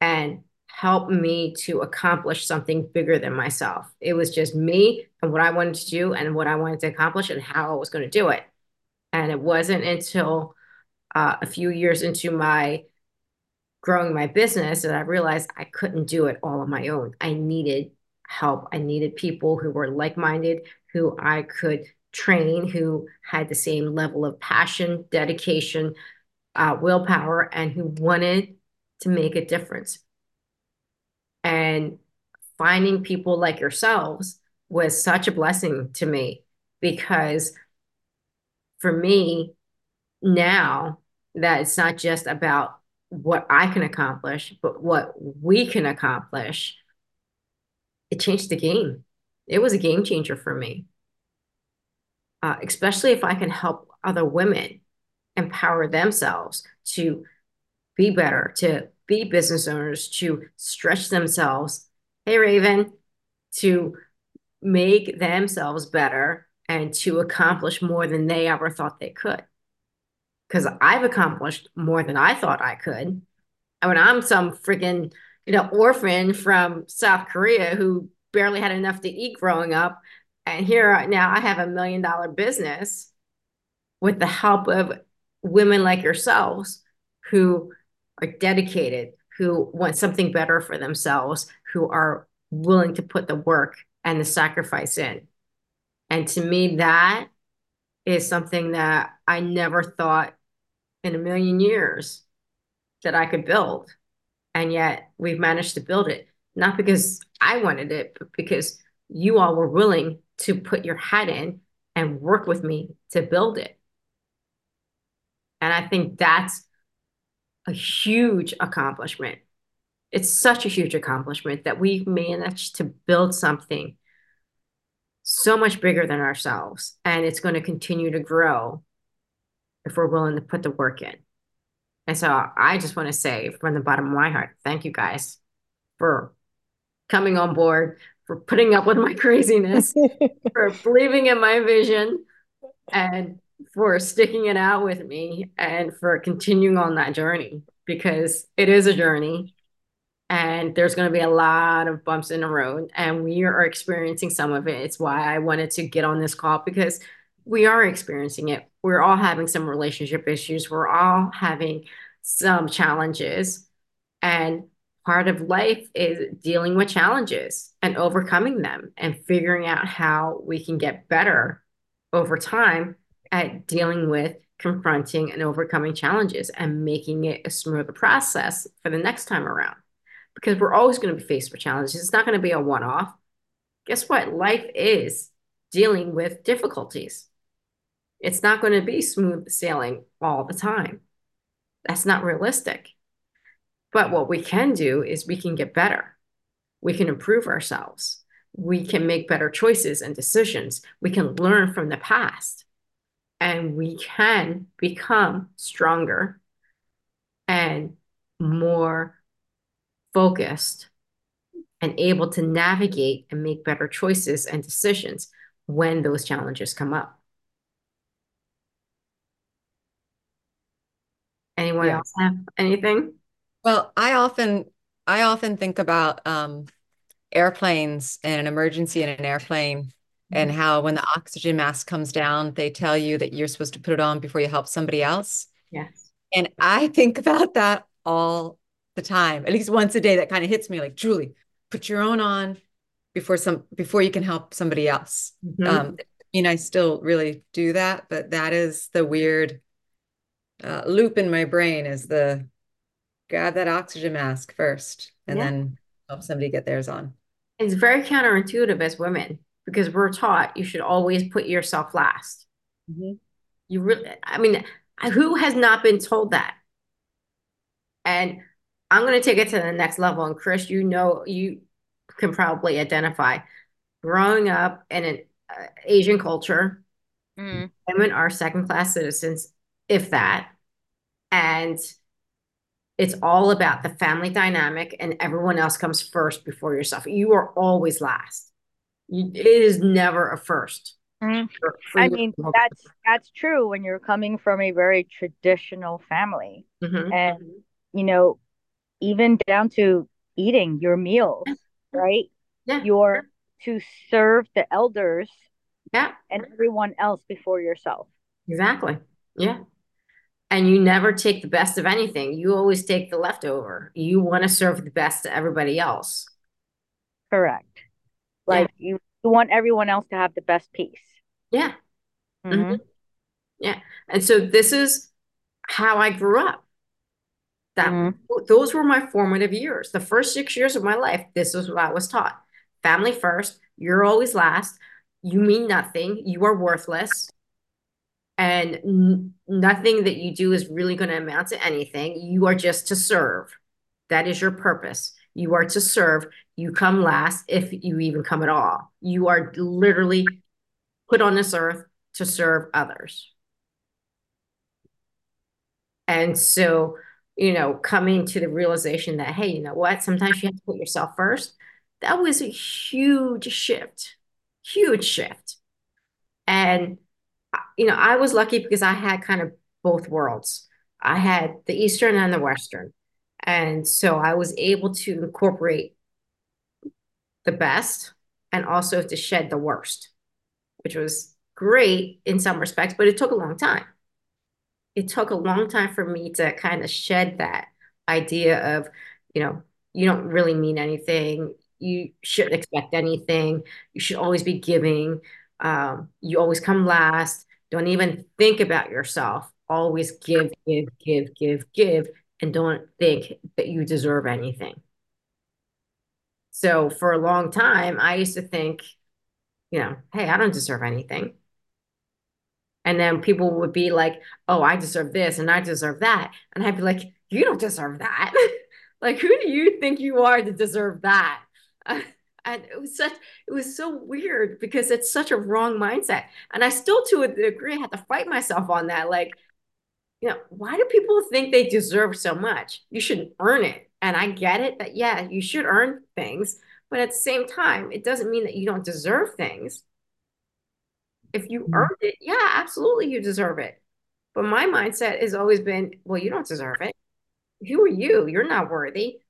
Speaker 1: and help me to accomplish something bigger than myself. It was just me and what I wanted to do and what I wanted to accomplish and how I was going to do it. And it wasn't until uh, a few years into my growing my business that I realized I couldn't do it all on my own. I needed help. I needed people who were like minded, who I could train, who had the same level of passion, dedication, uh, willpower, and who wanted to make a difference. And finding people like yourselves was such a blessing to me because for me now that it's not just about what I can accomplish, but what we can accomplish, it changed the game. It was a game changer for me, uh, especially if I can help other women empower themselves to be better, to be business owners, to stretch themselves. Hey, Raven, to make themselves better and to accomplish more than they ever thought they could. Because I've accomplished more than I thought I could. I mean, I'm some freaking, you know, orphan from South Korea who barely had enough to eat growing up. And here right now I have a million dollar business with the help of women like yourselves who are dedicated, who want something better for themselves, who are willing to put the work and the sacrifice in. And to me, that is something that I never thought in a million years that I could build. And yet we've managed to build it, not because I wanted it, but because you all were willing to put your head in and work with me to build it. And I think that's a huge accomplishment. It's such a huge accomplishment that we've managed to build something so much bigger than ourselves. And it's going to continue to grow if we're willing to put the work in. And so I just want to say from the bottom of my heart, thank you guys for coming on board, for putting up with my craziness, for believing in my vision, and for sticking it out with me and for continuing on that journey because it is a journey and there's going to be a lot of bumps in the road and we are experiencing some of it. It's why i wanted to get on this call because we are experiencing it. We're all having some relationship issues. We're all having some challenges and part of life is dealing with challenges and overcoming them and figuring out how we can get better over time at dealing with confronting and overcoming challenges and making it a smoother process for the next time around because we're always going to be faced with challenges. It's not going to be a one off. Guess what? Life is dealing with difficulties. It's not going to be smooth sailing all the time. That's not realistic. But what we can do is we can get better. We can improve ourselves. We can make better choices and decisions. We can learn from the past and we can become stronger and more focused and able to navigate and make better choices and decisions when those challenges come up. Anyone yeah. else have anything?
Speaker 3: Well, I often I often think about um, airplanes and an emergency in an airplane and mm-hmm. how when the oxygen mask comes down, they tell you that you're supposed to put it on before you help somebody else.
Speaker 1: Yes.
Speaker 3: And I think about that all the time, at least once a day, that kind of hits me like, Julie, put your own on before some before you can help somebody else. Mm-hmm. Um, I mean, I still really do that, but that is the weird uh, loop in my brain is the grab that oxygen mask first and
Speaker 1: Yeah.
Speaker 3: then help somebody get theirs on.
Speaker 1: It's very counterintuitive as women because we're taught you should always put yourself last.
Speaker 3: Mhm.
Speaker 1: You really, I mean, who has not been told that? And I'm going to take it to the next level. And Chris, you know, you can probably identify growing up in an uh, Asian culture,
Speaker 2: Mm.
Speaker 1: women are second class citizens, if that. And it's all about the family dynamic, and everyone else comes first before yourself. You are always last. You, it is never a first.
Speaker 2: Mhm.
Speaker 1: for- for
Speaker 2: I mean, that's that's true when you're coming from a very traditional family.
Speaker 1: Mhm.
Speaker 2: And you know, even down to eating your meals, right?
Speaker 1: Yeah.
Speaker 2: You're to serve the elders
Speaker 1: Yeah,
Speaker 2: and everyone else before yourself.
Speaker 1: exactly. Yeah. And you never take the best of anything. You always take the leftover. You want to serve the best to everybody else.
Speaker 2: Correct. Like you, you want everyone else to have the best piece.
Speaker 1: Yeah.
Speaker 2: Mhm.
Speaker 1: Yeah. And so this is how I grew up. That
Speaker 2: Mhm.
Speaker 1: those were my formative years. The first six years of my life, this was what I was taught. Family first, you're always last. You mean nothing. You are worthless. And n- nothing that you do is really going to amount to anything. You are just to serve. That is your purpose. You are to serve. You come last if you even come at all. You are literally put on this earth to serve others. And so, you know, coming to the realization that, hey, you know what? Sometimes you have to put yourself first. That was a huge shift, huge shift. And, you know, I was lucky because I had kind of both worlds. I had the Eastern and the Western. And so I was able to incorporate the best and also to shed the worst, which was great in some respects, but it took a long time it took a long time for me to kind of shed that idea of, you know, you don't really mean anything. You shouldn't expect anything. You should always be giving. Um, you always come last. Don't even think about yourself. Always give, give, give, give, give, and don't think that you deserve anything. So for a long time, I used to think, you know, hey, I don't deserve anything. And then people would be like, oh, I deserve this and I deserve that. And I'd be like, you don't deserve that. like, who do you think you are to deserve that? and it was such, it was so weird because it's such a wrong mindset. And I still, to a degree, had to fight myself on that. Like, you know, why do people think they deserve so much? You shouldn't earn it. And I get it that, yeah, you should earn things. But at the same time, it doesn't mean that you don't deserve things. If you
Speaker 3: Mhm.
Speaker 1: earned it, yeah, absolutely you deserve it. But my mindset has always been, well, you don't deserve it. Who are you? You're not worthy.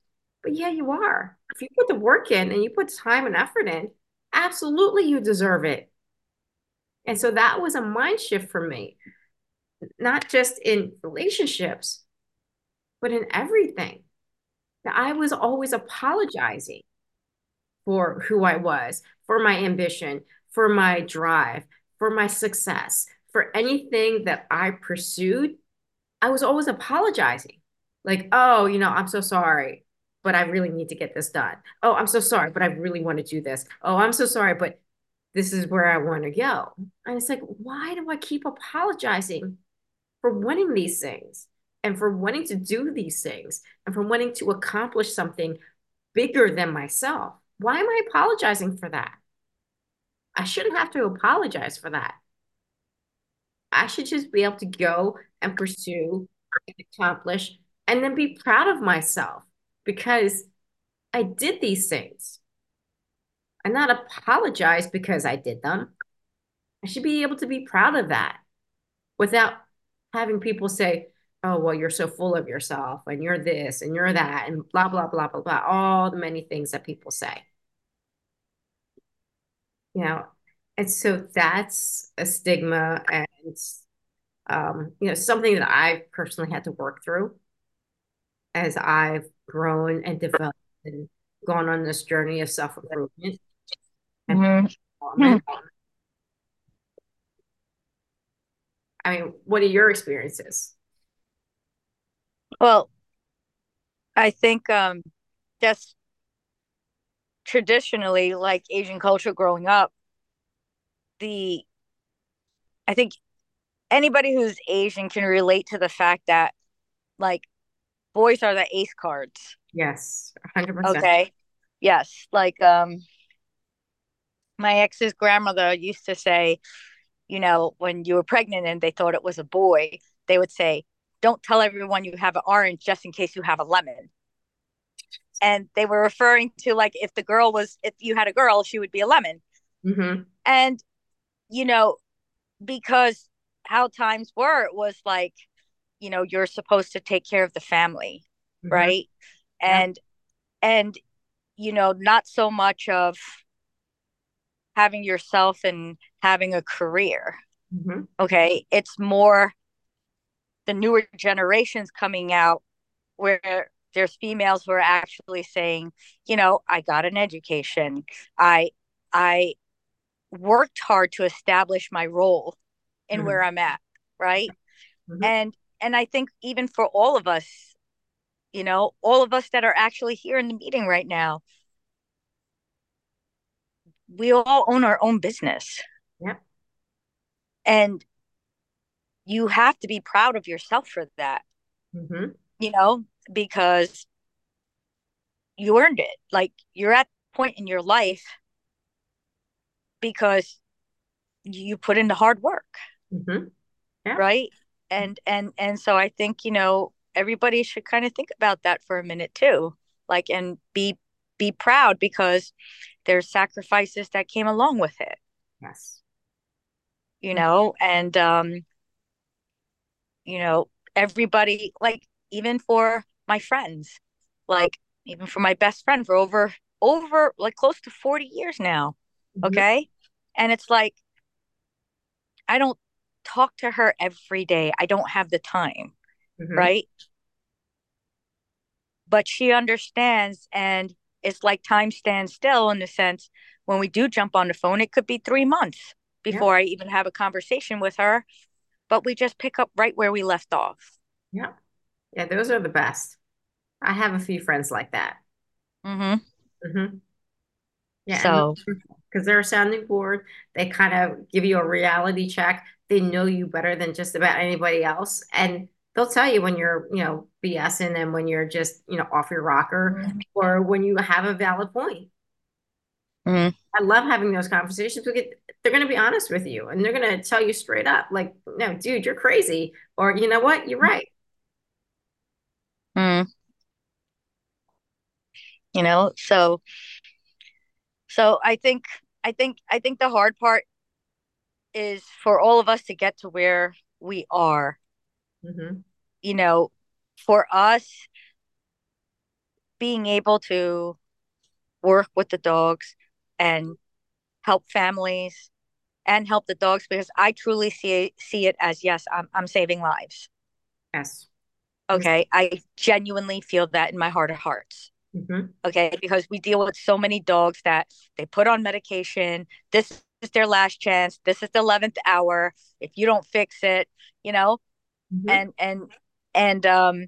Speaker 1: But yeah, you are. If you put the work in and you put time and effort in, absolutely you deserve it. And so that was a mind shift for me, not just in relationships, but in everything. That I was always apologizing for who I was, for my ambition, for my drive, for my success, for anything that I pursued. I was always apologizing. Like, oh, you know, I'm so sorry, but I really need to get this done. Oh, I'm so sorry, but I really want to do this. Oh, I'm so sorry, but this is where I want to go. And it's like, why do I keep apologizing for wanting these things and for wanting to do these things and for wanting to accomplish something bigger than myself? Why am I apologizing for that? I shouldn't have to apologize for that. I should just be able to go and pursue and accomplish and then be proud of myself because I did these things and not apologize because I did them. I should be able to be proud of that without having people say, oh, well, you're so full of yourself and you're this and you're that and blah, blah, blah, blah, blah, all the many things that people say. You know, and so that's a stigma and, um, you know, something that I personally had to work through as I've grown and developed and gone on this journey of self-improvement. and
Speaker 2: Mhm.
Speaker 1: I mean, what are your experiences?
Speaker 2: Well, I think um just traditionally like Asian culture growing up, the I think anybody who's Asian can relate to the fact that like boys are the ace cards.
Speaker 1: Yes, 100%.
Speaker 2: Okay. Yes, like um my ex's grandmother used to say, you know, when you were pregnant and they thought it was a boy, they would say, "Don't tell everyone you have an orange just in case you have a lemon." And they were referring to like if the girl was if you had a girl, she would be a lemon.
Speaker 1: Mm-hmm.
Speaker 2: And you know, because how times were, it was like, you know, you're supposed to take care of the family,
Speaker 1: Mm-hmm.
Speaker 2: right?
Speaker 1: Yeah.
Speaker 2: And and you know, not so much of having yourself and having a career.
Speaker 1: Mm-hmm.
Speaker 2: Okay. It's more the newer generations coming out where there's females who are actually saying, you know, I got an education. I I worked hard to establish my role in
Speaker 1: Mhm.
Speaker 2: where I'm at, right?
Speaker 1: Mhm.
Speaker 2: And and I think even for all of us, you know, all of us that are actually here in the meeting right now, we all own our own business.
Speaker 1: Yep.
Speaker 2: And you have to be proud of yourself for that,
Speaker 1: Mm-hmm.
Speaker 2: you know, because you earned it. Like you're at a point in your life because you put in the hard work,
Speaker 1: Mm-hmm. Yeah.
Speaker 2: right? And and and so I think, you know, everybody should kind of think about that for a minute too. Like and be be proud because there's sacrifices that came along with it.
Speaker 1: Yes.
Speaker 2: you
Speaker 1: Mhm.
Speaker 2: know and um you know everybody like even for my friends like even for my best friend for over over like close to 40 years now
Speaker 1: Mhm.
Speaker 2: okay and it's like i don't talk to her every day i don't have the time
Speaker 1: Mhm.
Speaker 2: right but she understands and it's like time stands still in the sense when we do jump on the phone it could be three months before i even have a conversation with her but we just pick up right where we left off
Speaker 1: Yeah. Yeah, those are the best. I have a few friends like that.
Speaker 2: mm-hmm.
Speaker 1: Mm-hmm. Yeah,
Speaker 2: so
Speaker 1: because they're a sounding board, they kind of give you a reality check. They know you better than just about anybody else, and they'll tell you when you're, you know, BSing and when you're just, you know, off your rocker,
Speaker 2: Mhm.
Speaker 1: or when you have a valid point.
Speaker 2: Mhm.
Speaker 1: I love having those conversations because they're going to be honest with you and they're going to tell you straight up, like, no, dude, you're crazy, or you know what, you're right.
Speaker 2: mm. you know so so i think i think i think the hard part is for all of us to get to where we are
Speaker 1: hmm
Speaker 2: you know for us being able to work with the dogs and help families and help the dogs because I truly see see it as yes, I'm I'm saving lives.
Speaker 1: Yes.
Speaker 2: Okay, I genuinely feel that in my heart of hearts.
Speaker 1: hmm
Speaker 2: Okay, because we deal with so many dogs that they put on medication. This is their last chance. This is the eleventh hour. If you don't fix it, you know,
Speaker 1: hmm
Speaker 2: and and and um,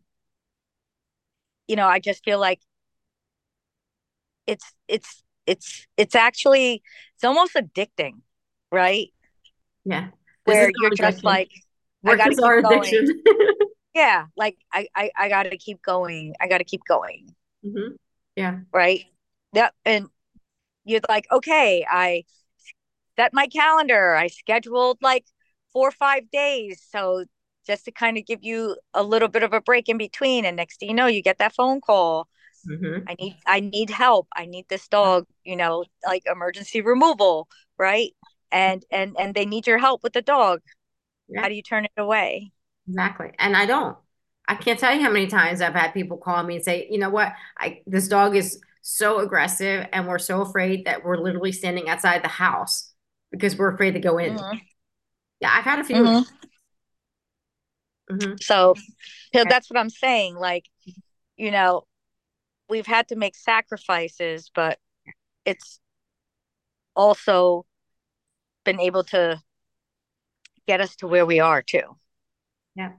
Speaker 2: you know, I just feel like it's it's it's it's actually it's almost addicting, right?
Speaker 1: Yeah. This
Speaker 2: Where you're
Speaker 1: our
Speaker 2: just like, I gotta
Speaker 1: is our
Speaker 2: keep going.
Speaker 1: addiction.
Speaker 2: yeah, like I I I gotta keep going. I gotta keep going,
Speaker 1: hmm Yeah.
Speaker 2: right? Yep. And you're like, okay, I set my calendar. I scheduled like four or five days. So just to kind of give you a little bit of a break in between. And next thing you know, you get that phone call.
Speaker 1: hmm
Speaker 2: I need I need help. I need this dog, you know, like emergency removal, right? And and and they need your help with the dog.
Speaker 1: Yeah.
Speaker 2: How do you turn it away?
Speaker 1: Exactly. And I don't. I can't tell you how many times I've had people call me and say, you know what, I this dog is so aggressive and we're so afraid that we're literally standing outside the house because we're afraid to go in.
Speaker 2: Mhm.
Speaker 1: Yeah, I've had a few.
Speaker 2: Mhm.
Speaker 1: Mhm.
Speaker 2: So,
Speaker 1: Okay.
Speaker 2: that's what I'm saying. Like, you know, we've had to make sacrifices, but it's also been able to get us to where we are too. Yeah.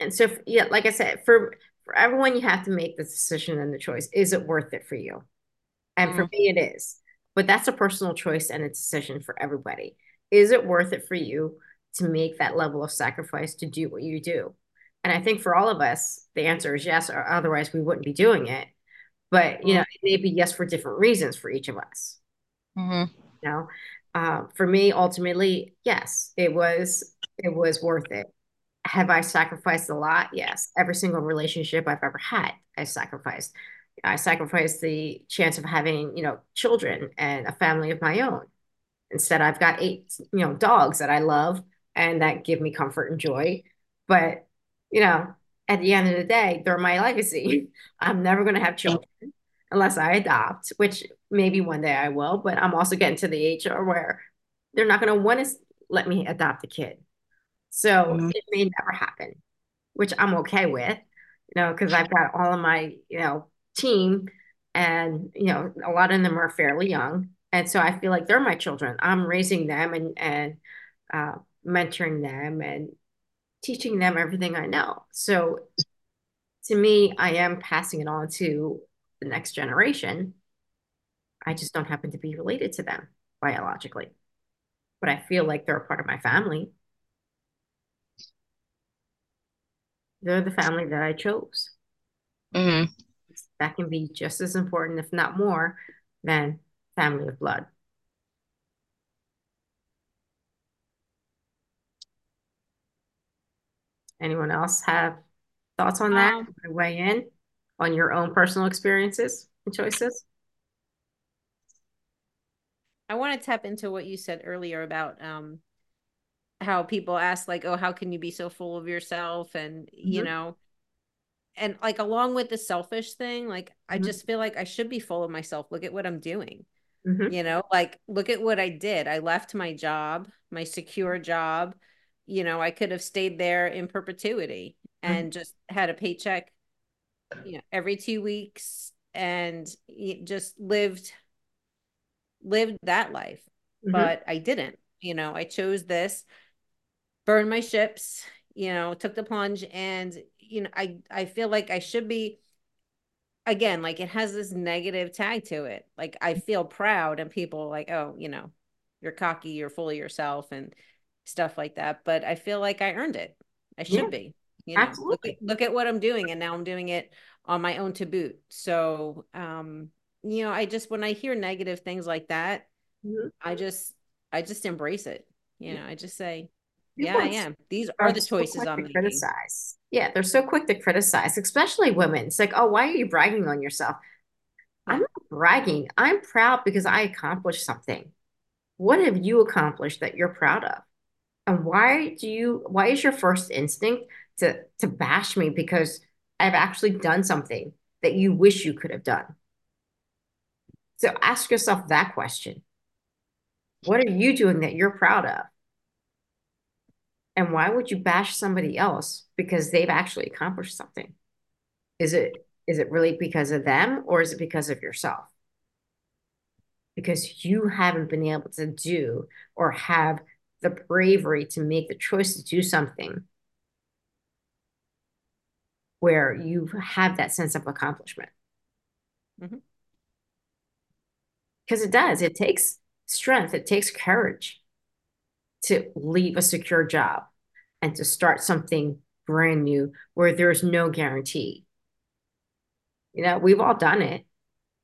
Speaker 1: And so, yeah, like I said, for for everyone, you have to make the decision and the choice. Is it worth it for you? And for
Speaker 3: Mm.
Speaker 1: me, it is. But that's a personal choice and a decision for everybody. Is it worth it for you to make that level of sacrifice to do what you do? And I think for all of us, the answer is yes, or otherwise we wouldn't be doing it. But you know, it may be yes for different reasons for each of us.
Speaker 3: Mhm.
Speaker 1: You know, uh, for me, ultimately, yes, it was it was worth it. Have I sacrificed a lot? Yes. Every single relationship I've ever had, I sacrificed. I sacrificed the chance of having, you know, children and a family of my own. Instead, I've got eight, you know, dogs that I love and that give me comfort and joy. But, you know, at the end of the day, they're my legacy. I'm never going to have children unless I adopt, which maybe one day I will, but I'm also getting to the age where they're not going to want to let me adopt a kid. So
Speaker 3: Mhm.
Speaker 1: it may never happen, which I'm okay with, you know, because I've got all of my, you know, team and, you know, a lot of them are fairly young. And so I feel like they're my children. I'm raising them and, and, uh, mentoring them and teaching them everything I know. So to me, I am passing it on to the next generation. I just don't happen to be related to them biologically, but I feel like they're a part of my family. They're the family that I chose.
Speaker 3: Mhm.
Speaker 1: That can be just as important, if not more, than family of blood. Anyone else have thoughts on that?
Speaker 5: Um,
Speaker 1: Weigh in on your own personal experiences and choices?
Speaker 5: I want to tap into what you said earlier about um how people ask like, "Oh, how can you be so full of yourself?" and you
Speaker 1: Mhm.
Speaker 5: know, and like along with the selfish thing, like I
Speaker 1: Mhm.
Speaker 5: just feel like I should be full of myself. Look at what I'm doing.
Speaker 1: Mhm.
Speaker 5: You know, like look at what I did. I left my job, my secure job. You know, I could have stayed there in perpetuity
Speaker 1: Mhm.
Speaker 5: and just had a paycheck, you know, every two weeks and just lived lived that life.
Speaker 1: Mhm.
Speaker 5: But I didn't. You know, I chose this, burned my ships, you know, took the plunge and you know, I I feel like I should be again, like it has this negative tag to it. Like I feel proud and people like, oh, you know, you're cocky, you're full of yourself and stuff like that. But I feel like I earned it. I
Speaker 1: Yeah,
Speaker 5: should be. You know, look at look at what I'm doing and now I'm doing it on my own to boot. So um, you know, I just when I hear negative things like that,
Speaker 1: Mhm.
Speaker 5: I just I just embrace it. You know, I just say, yeah, I am. These are
Speaker 1: are
Speaker 5: the
Speaker 1: so
Speaker 5: choices
Speaker 1: quick
Speaker 5: I'm making.
Speaker 1: criticize. Yeah, they're so quick to criticize, especially women. It's like, oh, why are you bragging on yourself? I'm not bragging. I'm proud because I accomplished something. What have you accomplished that you're proud of? And why do you, why is your first instinct to to bash me because I've actually done something that you wish you could have done? So ask yourself that question. What are you doing that you're proud of? And why would you bash somebody else because they've actually accomplished something? Is it is it really because of them or is it because of yourself? Because you haven't been able to do or have the bravery to make the choice to do something where you have that sense of accomplishment.
Speaker 5: Mm-hmm.
Speaker 1: Because it does. It takes strength, it takes courage to leave a secure job and to start something brand new where there's no guarantee. You know, we've all done it.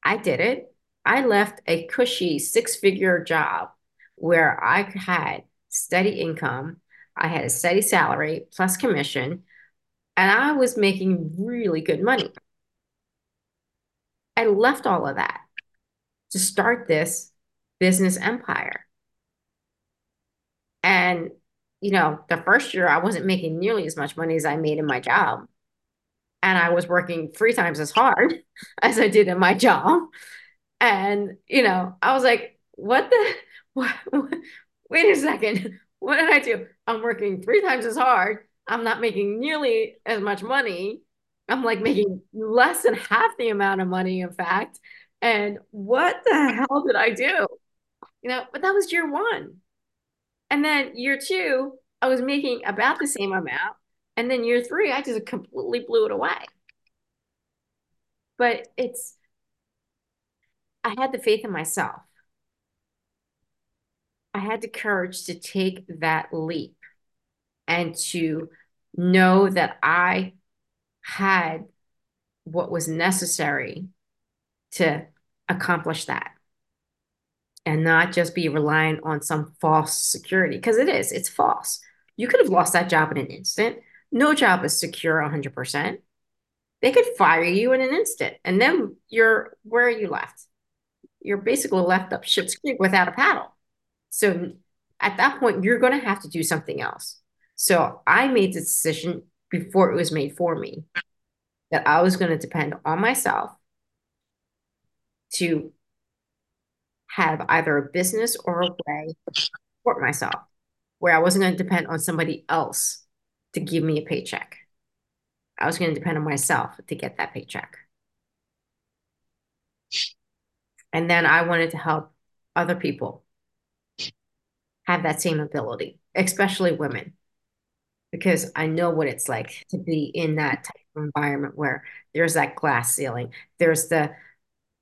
Speaker 1: I did it. I left a cushy six figure job where I had steady income. I had a steady salary plus commission, and I was making really good money. I left all of that to start this business empire. And, you know, the first year I wasn't making nearly as much money as I made in my job. And I was working three times as hard as I did in my job. And, you know, I was like, what the, what, what, wait a second. What did I do? I'm working three times as hard. I'm not making nearly as much money. I'm like making less than half the amount of money, in fact. And what the hell did I do? You know, but that was year one. And then year two, I was making about the same amount. And then year three, I just completely blew it away. but it's I had the faith in myself. I had the courage to take that leap and to know that I had what was necessary to accomplish that and not just be reliant on some false security because it is, it's false. You could have lost that job in an instant. No job is secure 100%. They could fire you in an instant and then you're where are you left? You're basically left up ship's creek without a paddle. So at that point, you're going to have to do something else. So I made the decision before it was made for me that I was going to depend on myself to have either a business or a way to support myself where I wasn't going to depend on somebody else to give me a paycheck. I was going to depend on myself to get that paycheck. And then I wanted to help other people have that same ability, especially women, because I know what it's like to be in that type of environment where there's that glass ceiling, there's the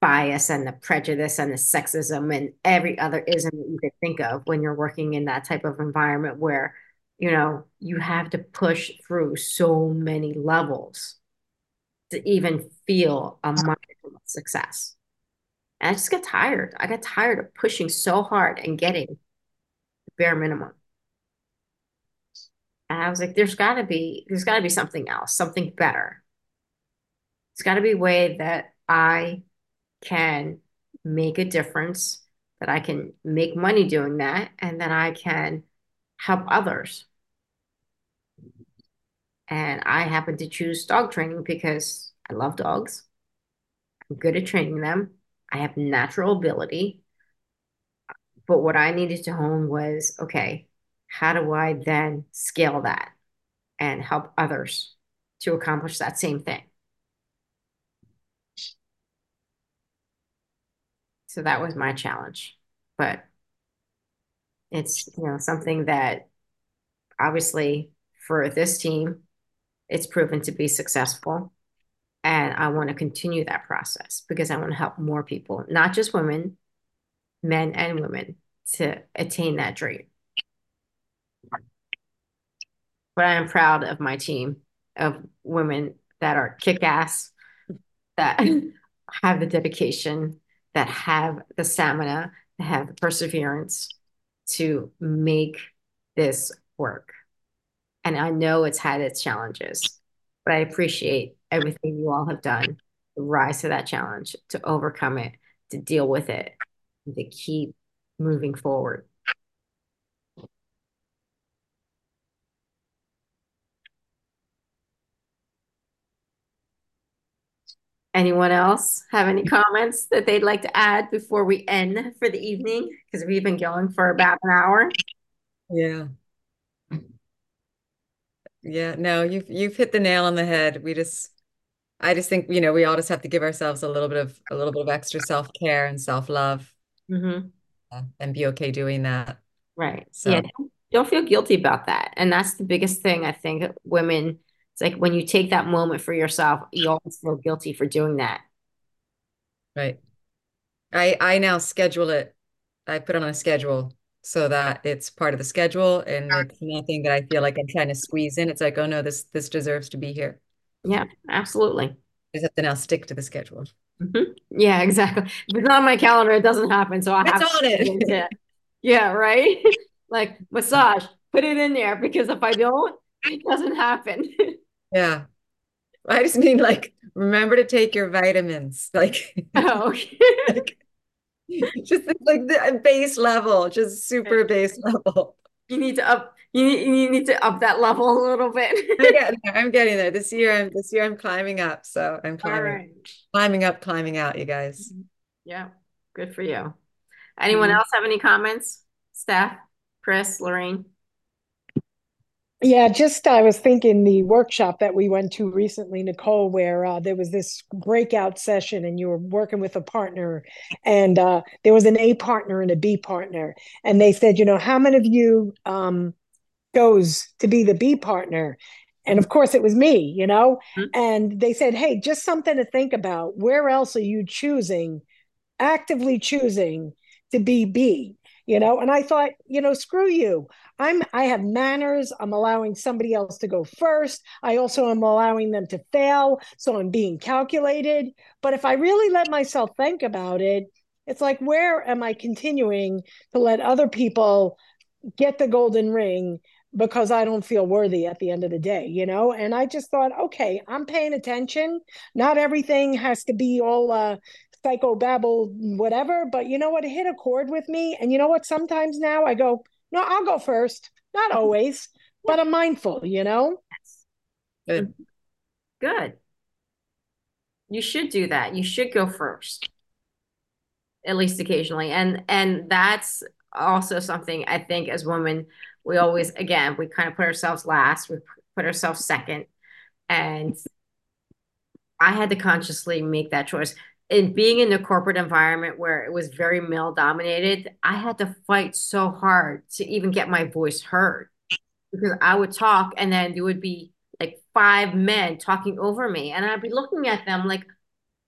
Speaker 1: bias and the prejudice and the sexism and every other ism that you could think of when you're working in that type of environment where you know you have to push through so many levels to even feel a of success. And I just got tired. I got tired of pushing so hard and getting the bare minimum. And I was like, there's gotta be, there's gotta be something else, something better. It's gotta be a way that I can make a difference, that I can make money doing that, and that I can help others. And I happen to choose dog training because I love dogs. I'm good at training them. I have natural ability. But what I needed to hone was okay, how do I then scale that and help others to accomplish that same thing? So that was my challenge. But it's, you know, something that obviously for this team, it's proven to be successful. And I want to continue that process because I want to help more people, not just women, men and women, to attain that dream. But I am proud of my team of women that are kick ass, that have the dedication, that have the stamina, that have the perseverance to make this work. And I know it's had its challenges, but I appreciate everything you all have done to rise to that challenge, to overcome it, to deal with it, to keep moving forward. Anyone else have any comments that they'd like to add before we end for the evening? Because we've been going for about an hour.
Speaker 3: Yeah. Yeah, no, you've you've hit the nail on the head. We just I just think, you know, we all just have to give ourselves a little bit of a little bit of extra self-care and self-love
Speaker 1: Mm-hmm.
Speaker 3: uh, and be okay doing that.
Speaker 1: Right.
Speaker 3: So
Speaker 1: Yeah. Don't, don't feel guilty about that. And that's the biggest thing I think women, it's like when you take that moment for yourself, you always feel guilty for doing that.
Speaker 3: right. I I now schedule it. I put it on a schedule so that it's part of the schedule and it's nothing that I feel like I'm trying to squeeze in. It's like, oh no, this this deserves to be here.
Speaker 1: Yeah, absolutely.
Speaker 3: I just have to now stick to the schedule.
Speaker 1: Mhm. Yeah, exactly. If it's not on my calendar, it doesn't happen. So I have
Speaker 3: on
Speaker 1: to
Speaker 3: it.
Speaker 1: it. Yeah, right. Like massage, put it in there because if I don't, it doesn't happen.
Speaker 3: Yeah. I just mean like remember to take your vitamins. Like,
Speaker 1: Oh, okay.
Speaker 3: like just like the base level, just super base level.
Speaker 1: You need to up. You need, you need to up that level a little bit.
Speaker 3: I'm getting there. I'm getting there. This year I'm this year I'm climbing up. So I'm climbing,
Speaker 1: right.
Speaker 3: climbing up, climbing out, you guys.
Speaker 1: Yeah, good for you. Anyone
Speaker 3: Mhm.
Speaker 1: else have any comments? Steph, Chris, Lorraine?
Speaker 4: Yeah, just I was thinking the workshop that we went to recently, Nicole, where uh, there was this breakout session and you were working with a partner, and uh, there was an A partner and a B partner, and they said, you know, how many of you um, chose to be the B partner? And of course, it was me, you know? Mm-hmm. And they said, hey, just something to think about. Where else are you choosing, actively choosing to be B? You know, and I thought, you know, screw you. I'm I have manners. I'm allowing somebody else to go first. I also am allowing them to fail. So I'm being calculated. But if I really let myself think about it, it's like, where am I continuing to let other people get the golden ring because I don't feel worthy at the end of the day, you know? And I just thought, okay, I'm paying attention. Not everything has to be all uh, psycho babble, whatever, but you know what? It hit a chord with me. And you know what? Sometimes now I go, no, I'll go first. Not mm-hmm. always, but I'm mindful, you know?
Speaker 1: Good. Good. You should do that. You should go first at least occasionally and and that's also something i think as women we always again we kind of put ourselves last we put ourselves second and i had to consciously make that choice in being in the corporate environment where it was very male dominated i had to fight so hard to even get my voice heard. Because i would talk and then there would be like five men talking over me. And i'd be looking at them like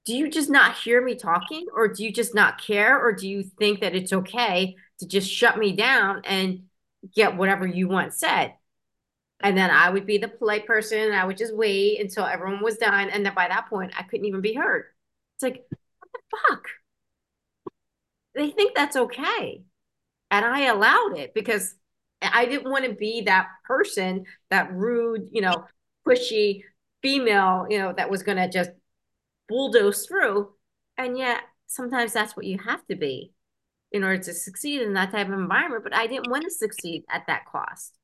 Speaker 1: do you just not hear me talking? Or do you just not care? Or do you think that it's okay to just shut me down and get whatever you want said? And then i would be the polite person. And i would just wait until everyone was done. And then by that point i couldn't even be heard it's like what the fuck they think that's okay and i allowed it because i didn't want to be that person that rude you know pushy female you know that was going to just bulldoze through. And yet sometimes that's what you have to be in order to succeed in that type of environment. But I didn't want to succeed at that cost.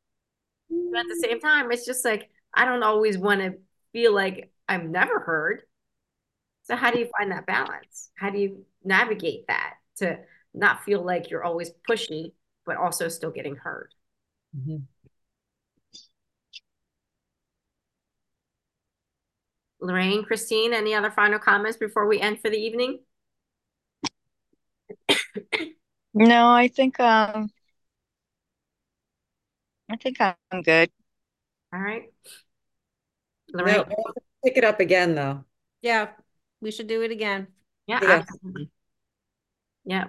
Speaker 1: But at the same time, it's just like I don't always want to feel like I'm never heard. So how do you find that balance? How do you navigate that to not feel like you're always pushy, but also still getting heard? Mm-hmm. Lorraine, Christine, any other final comments before we end for the evening?
Speaker 2: No, I think um I think I'm good.
Speaker 1: All right.
Speaker 3: Lorraine. No, pick it up again though.
Speaker 5: Yeah, we should do it again.
Speaker 1: Yeah, yeah. absolutely. Yeah.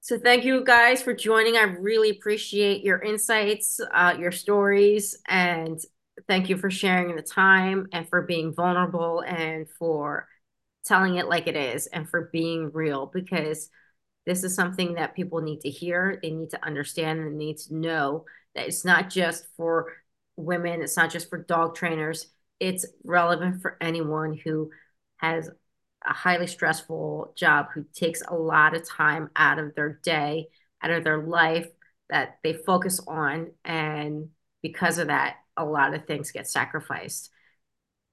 Speaker 1: So thank you guys for joining. I really appreciate your insights, uh, your stories, and thank you for sharing the time and for being vulnerable and for telling it like it is and for being real because this is something that people need to hear. They need to understand and need to know that it's not just for women, it's not just for dog trainers, it's relevant for anyone who has a highly stressful job, who takes a lot of time out of their day, out of their life that they focus on. And because of that, a lot of things get sacrificed.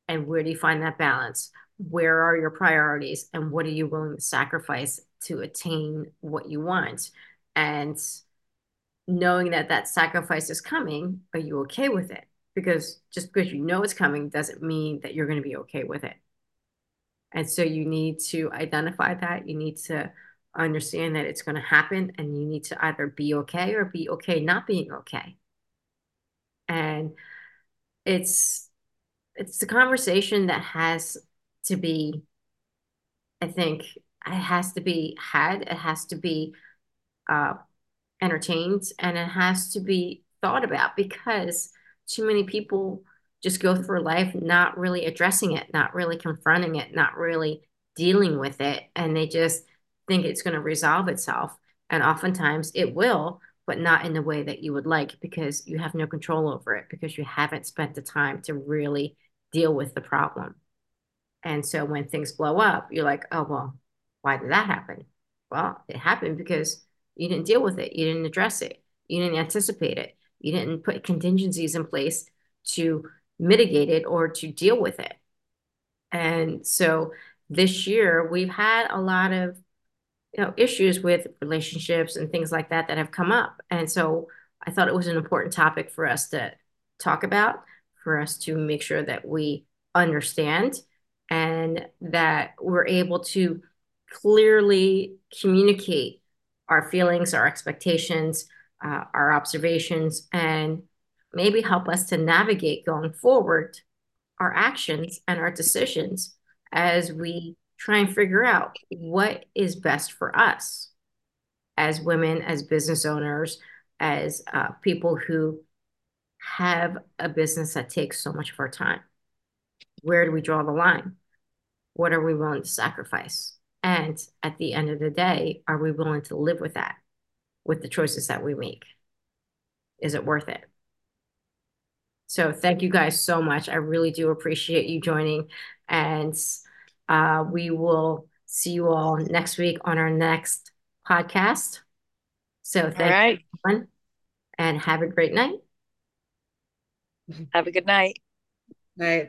Speaker 1: And where do you find that balance? Where are your priorities and what are you willing to sacrifice to attain what you want? And knowing that that sacrifice is coming, are you okay with it? Because just because you know it's coming doesn't mean that you're going to be okay with it. And so you need to identify that. You need to understand that it's going to happen and you need to either be okay or be okay not being okay. And it's it's a conversation that has to be i think it has to be had it has to be uh, entertained and it has to be thought about because too many people just go through life not really addressing it not really confronting it not really dealing with it and they just think it's going to resolve itself and oftentimes it will but not in the way that you would like because you have no control over it because you haven't spent the time to really deal with the problem. And so when things blow up, you're like, oh, well, why did that happen? Well, it happened because you didn't deal with it. You didn't address it. You didn't anticipate it. You didn't put contingencies in place to mitigate it or to deal with it. And so this year, we've had a lot of you know issues with relationships and things like that that have come up and so i thought it was an important topic for us to talk about for us to make sure that we understand and that we're able to clearly communicate our feelings our expectations uh, our observations and maybe help us to navigate going forward our actions and our decisions as we try and figure out what is best for us as women, as business owners, as uh, people who have a business that takes so much of our time. Where do we draw the line? What are we willing to sacrifice? And at the end of the day, are we willing to live with that, with the choices that we make? Is it worth it? So thank you guys so much. I really do appreciate you joining. And uh, we will see you all next week on our next podcast. So thank
Speaker 6: right.
Speaker 1: you everyone and have a great night.
Speaker 6: Have a good night.
Speaker 3: Right.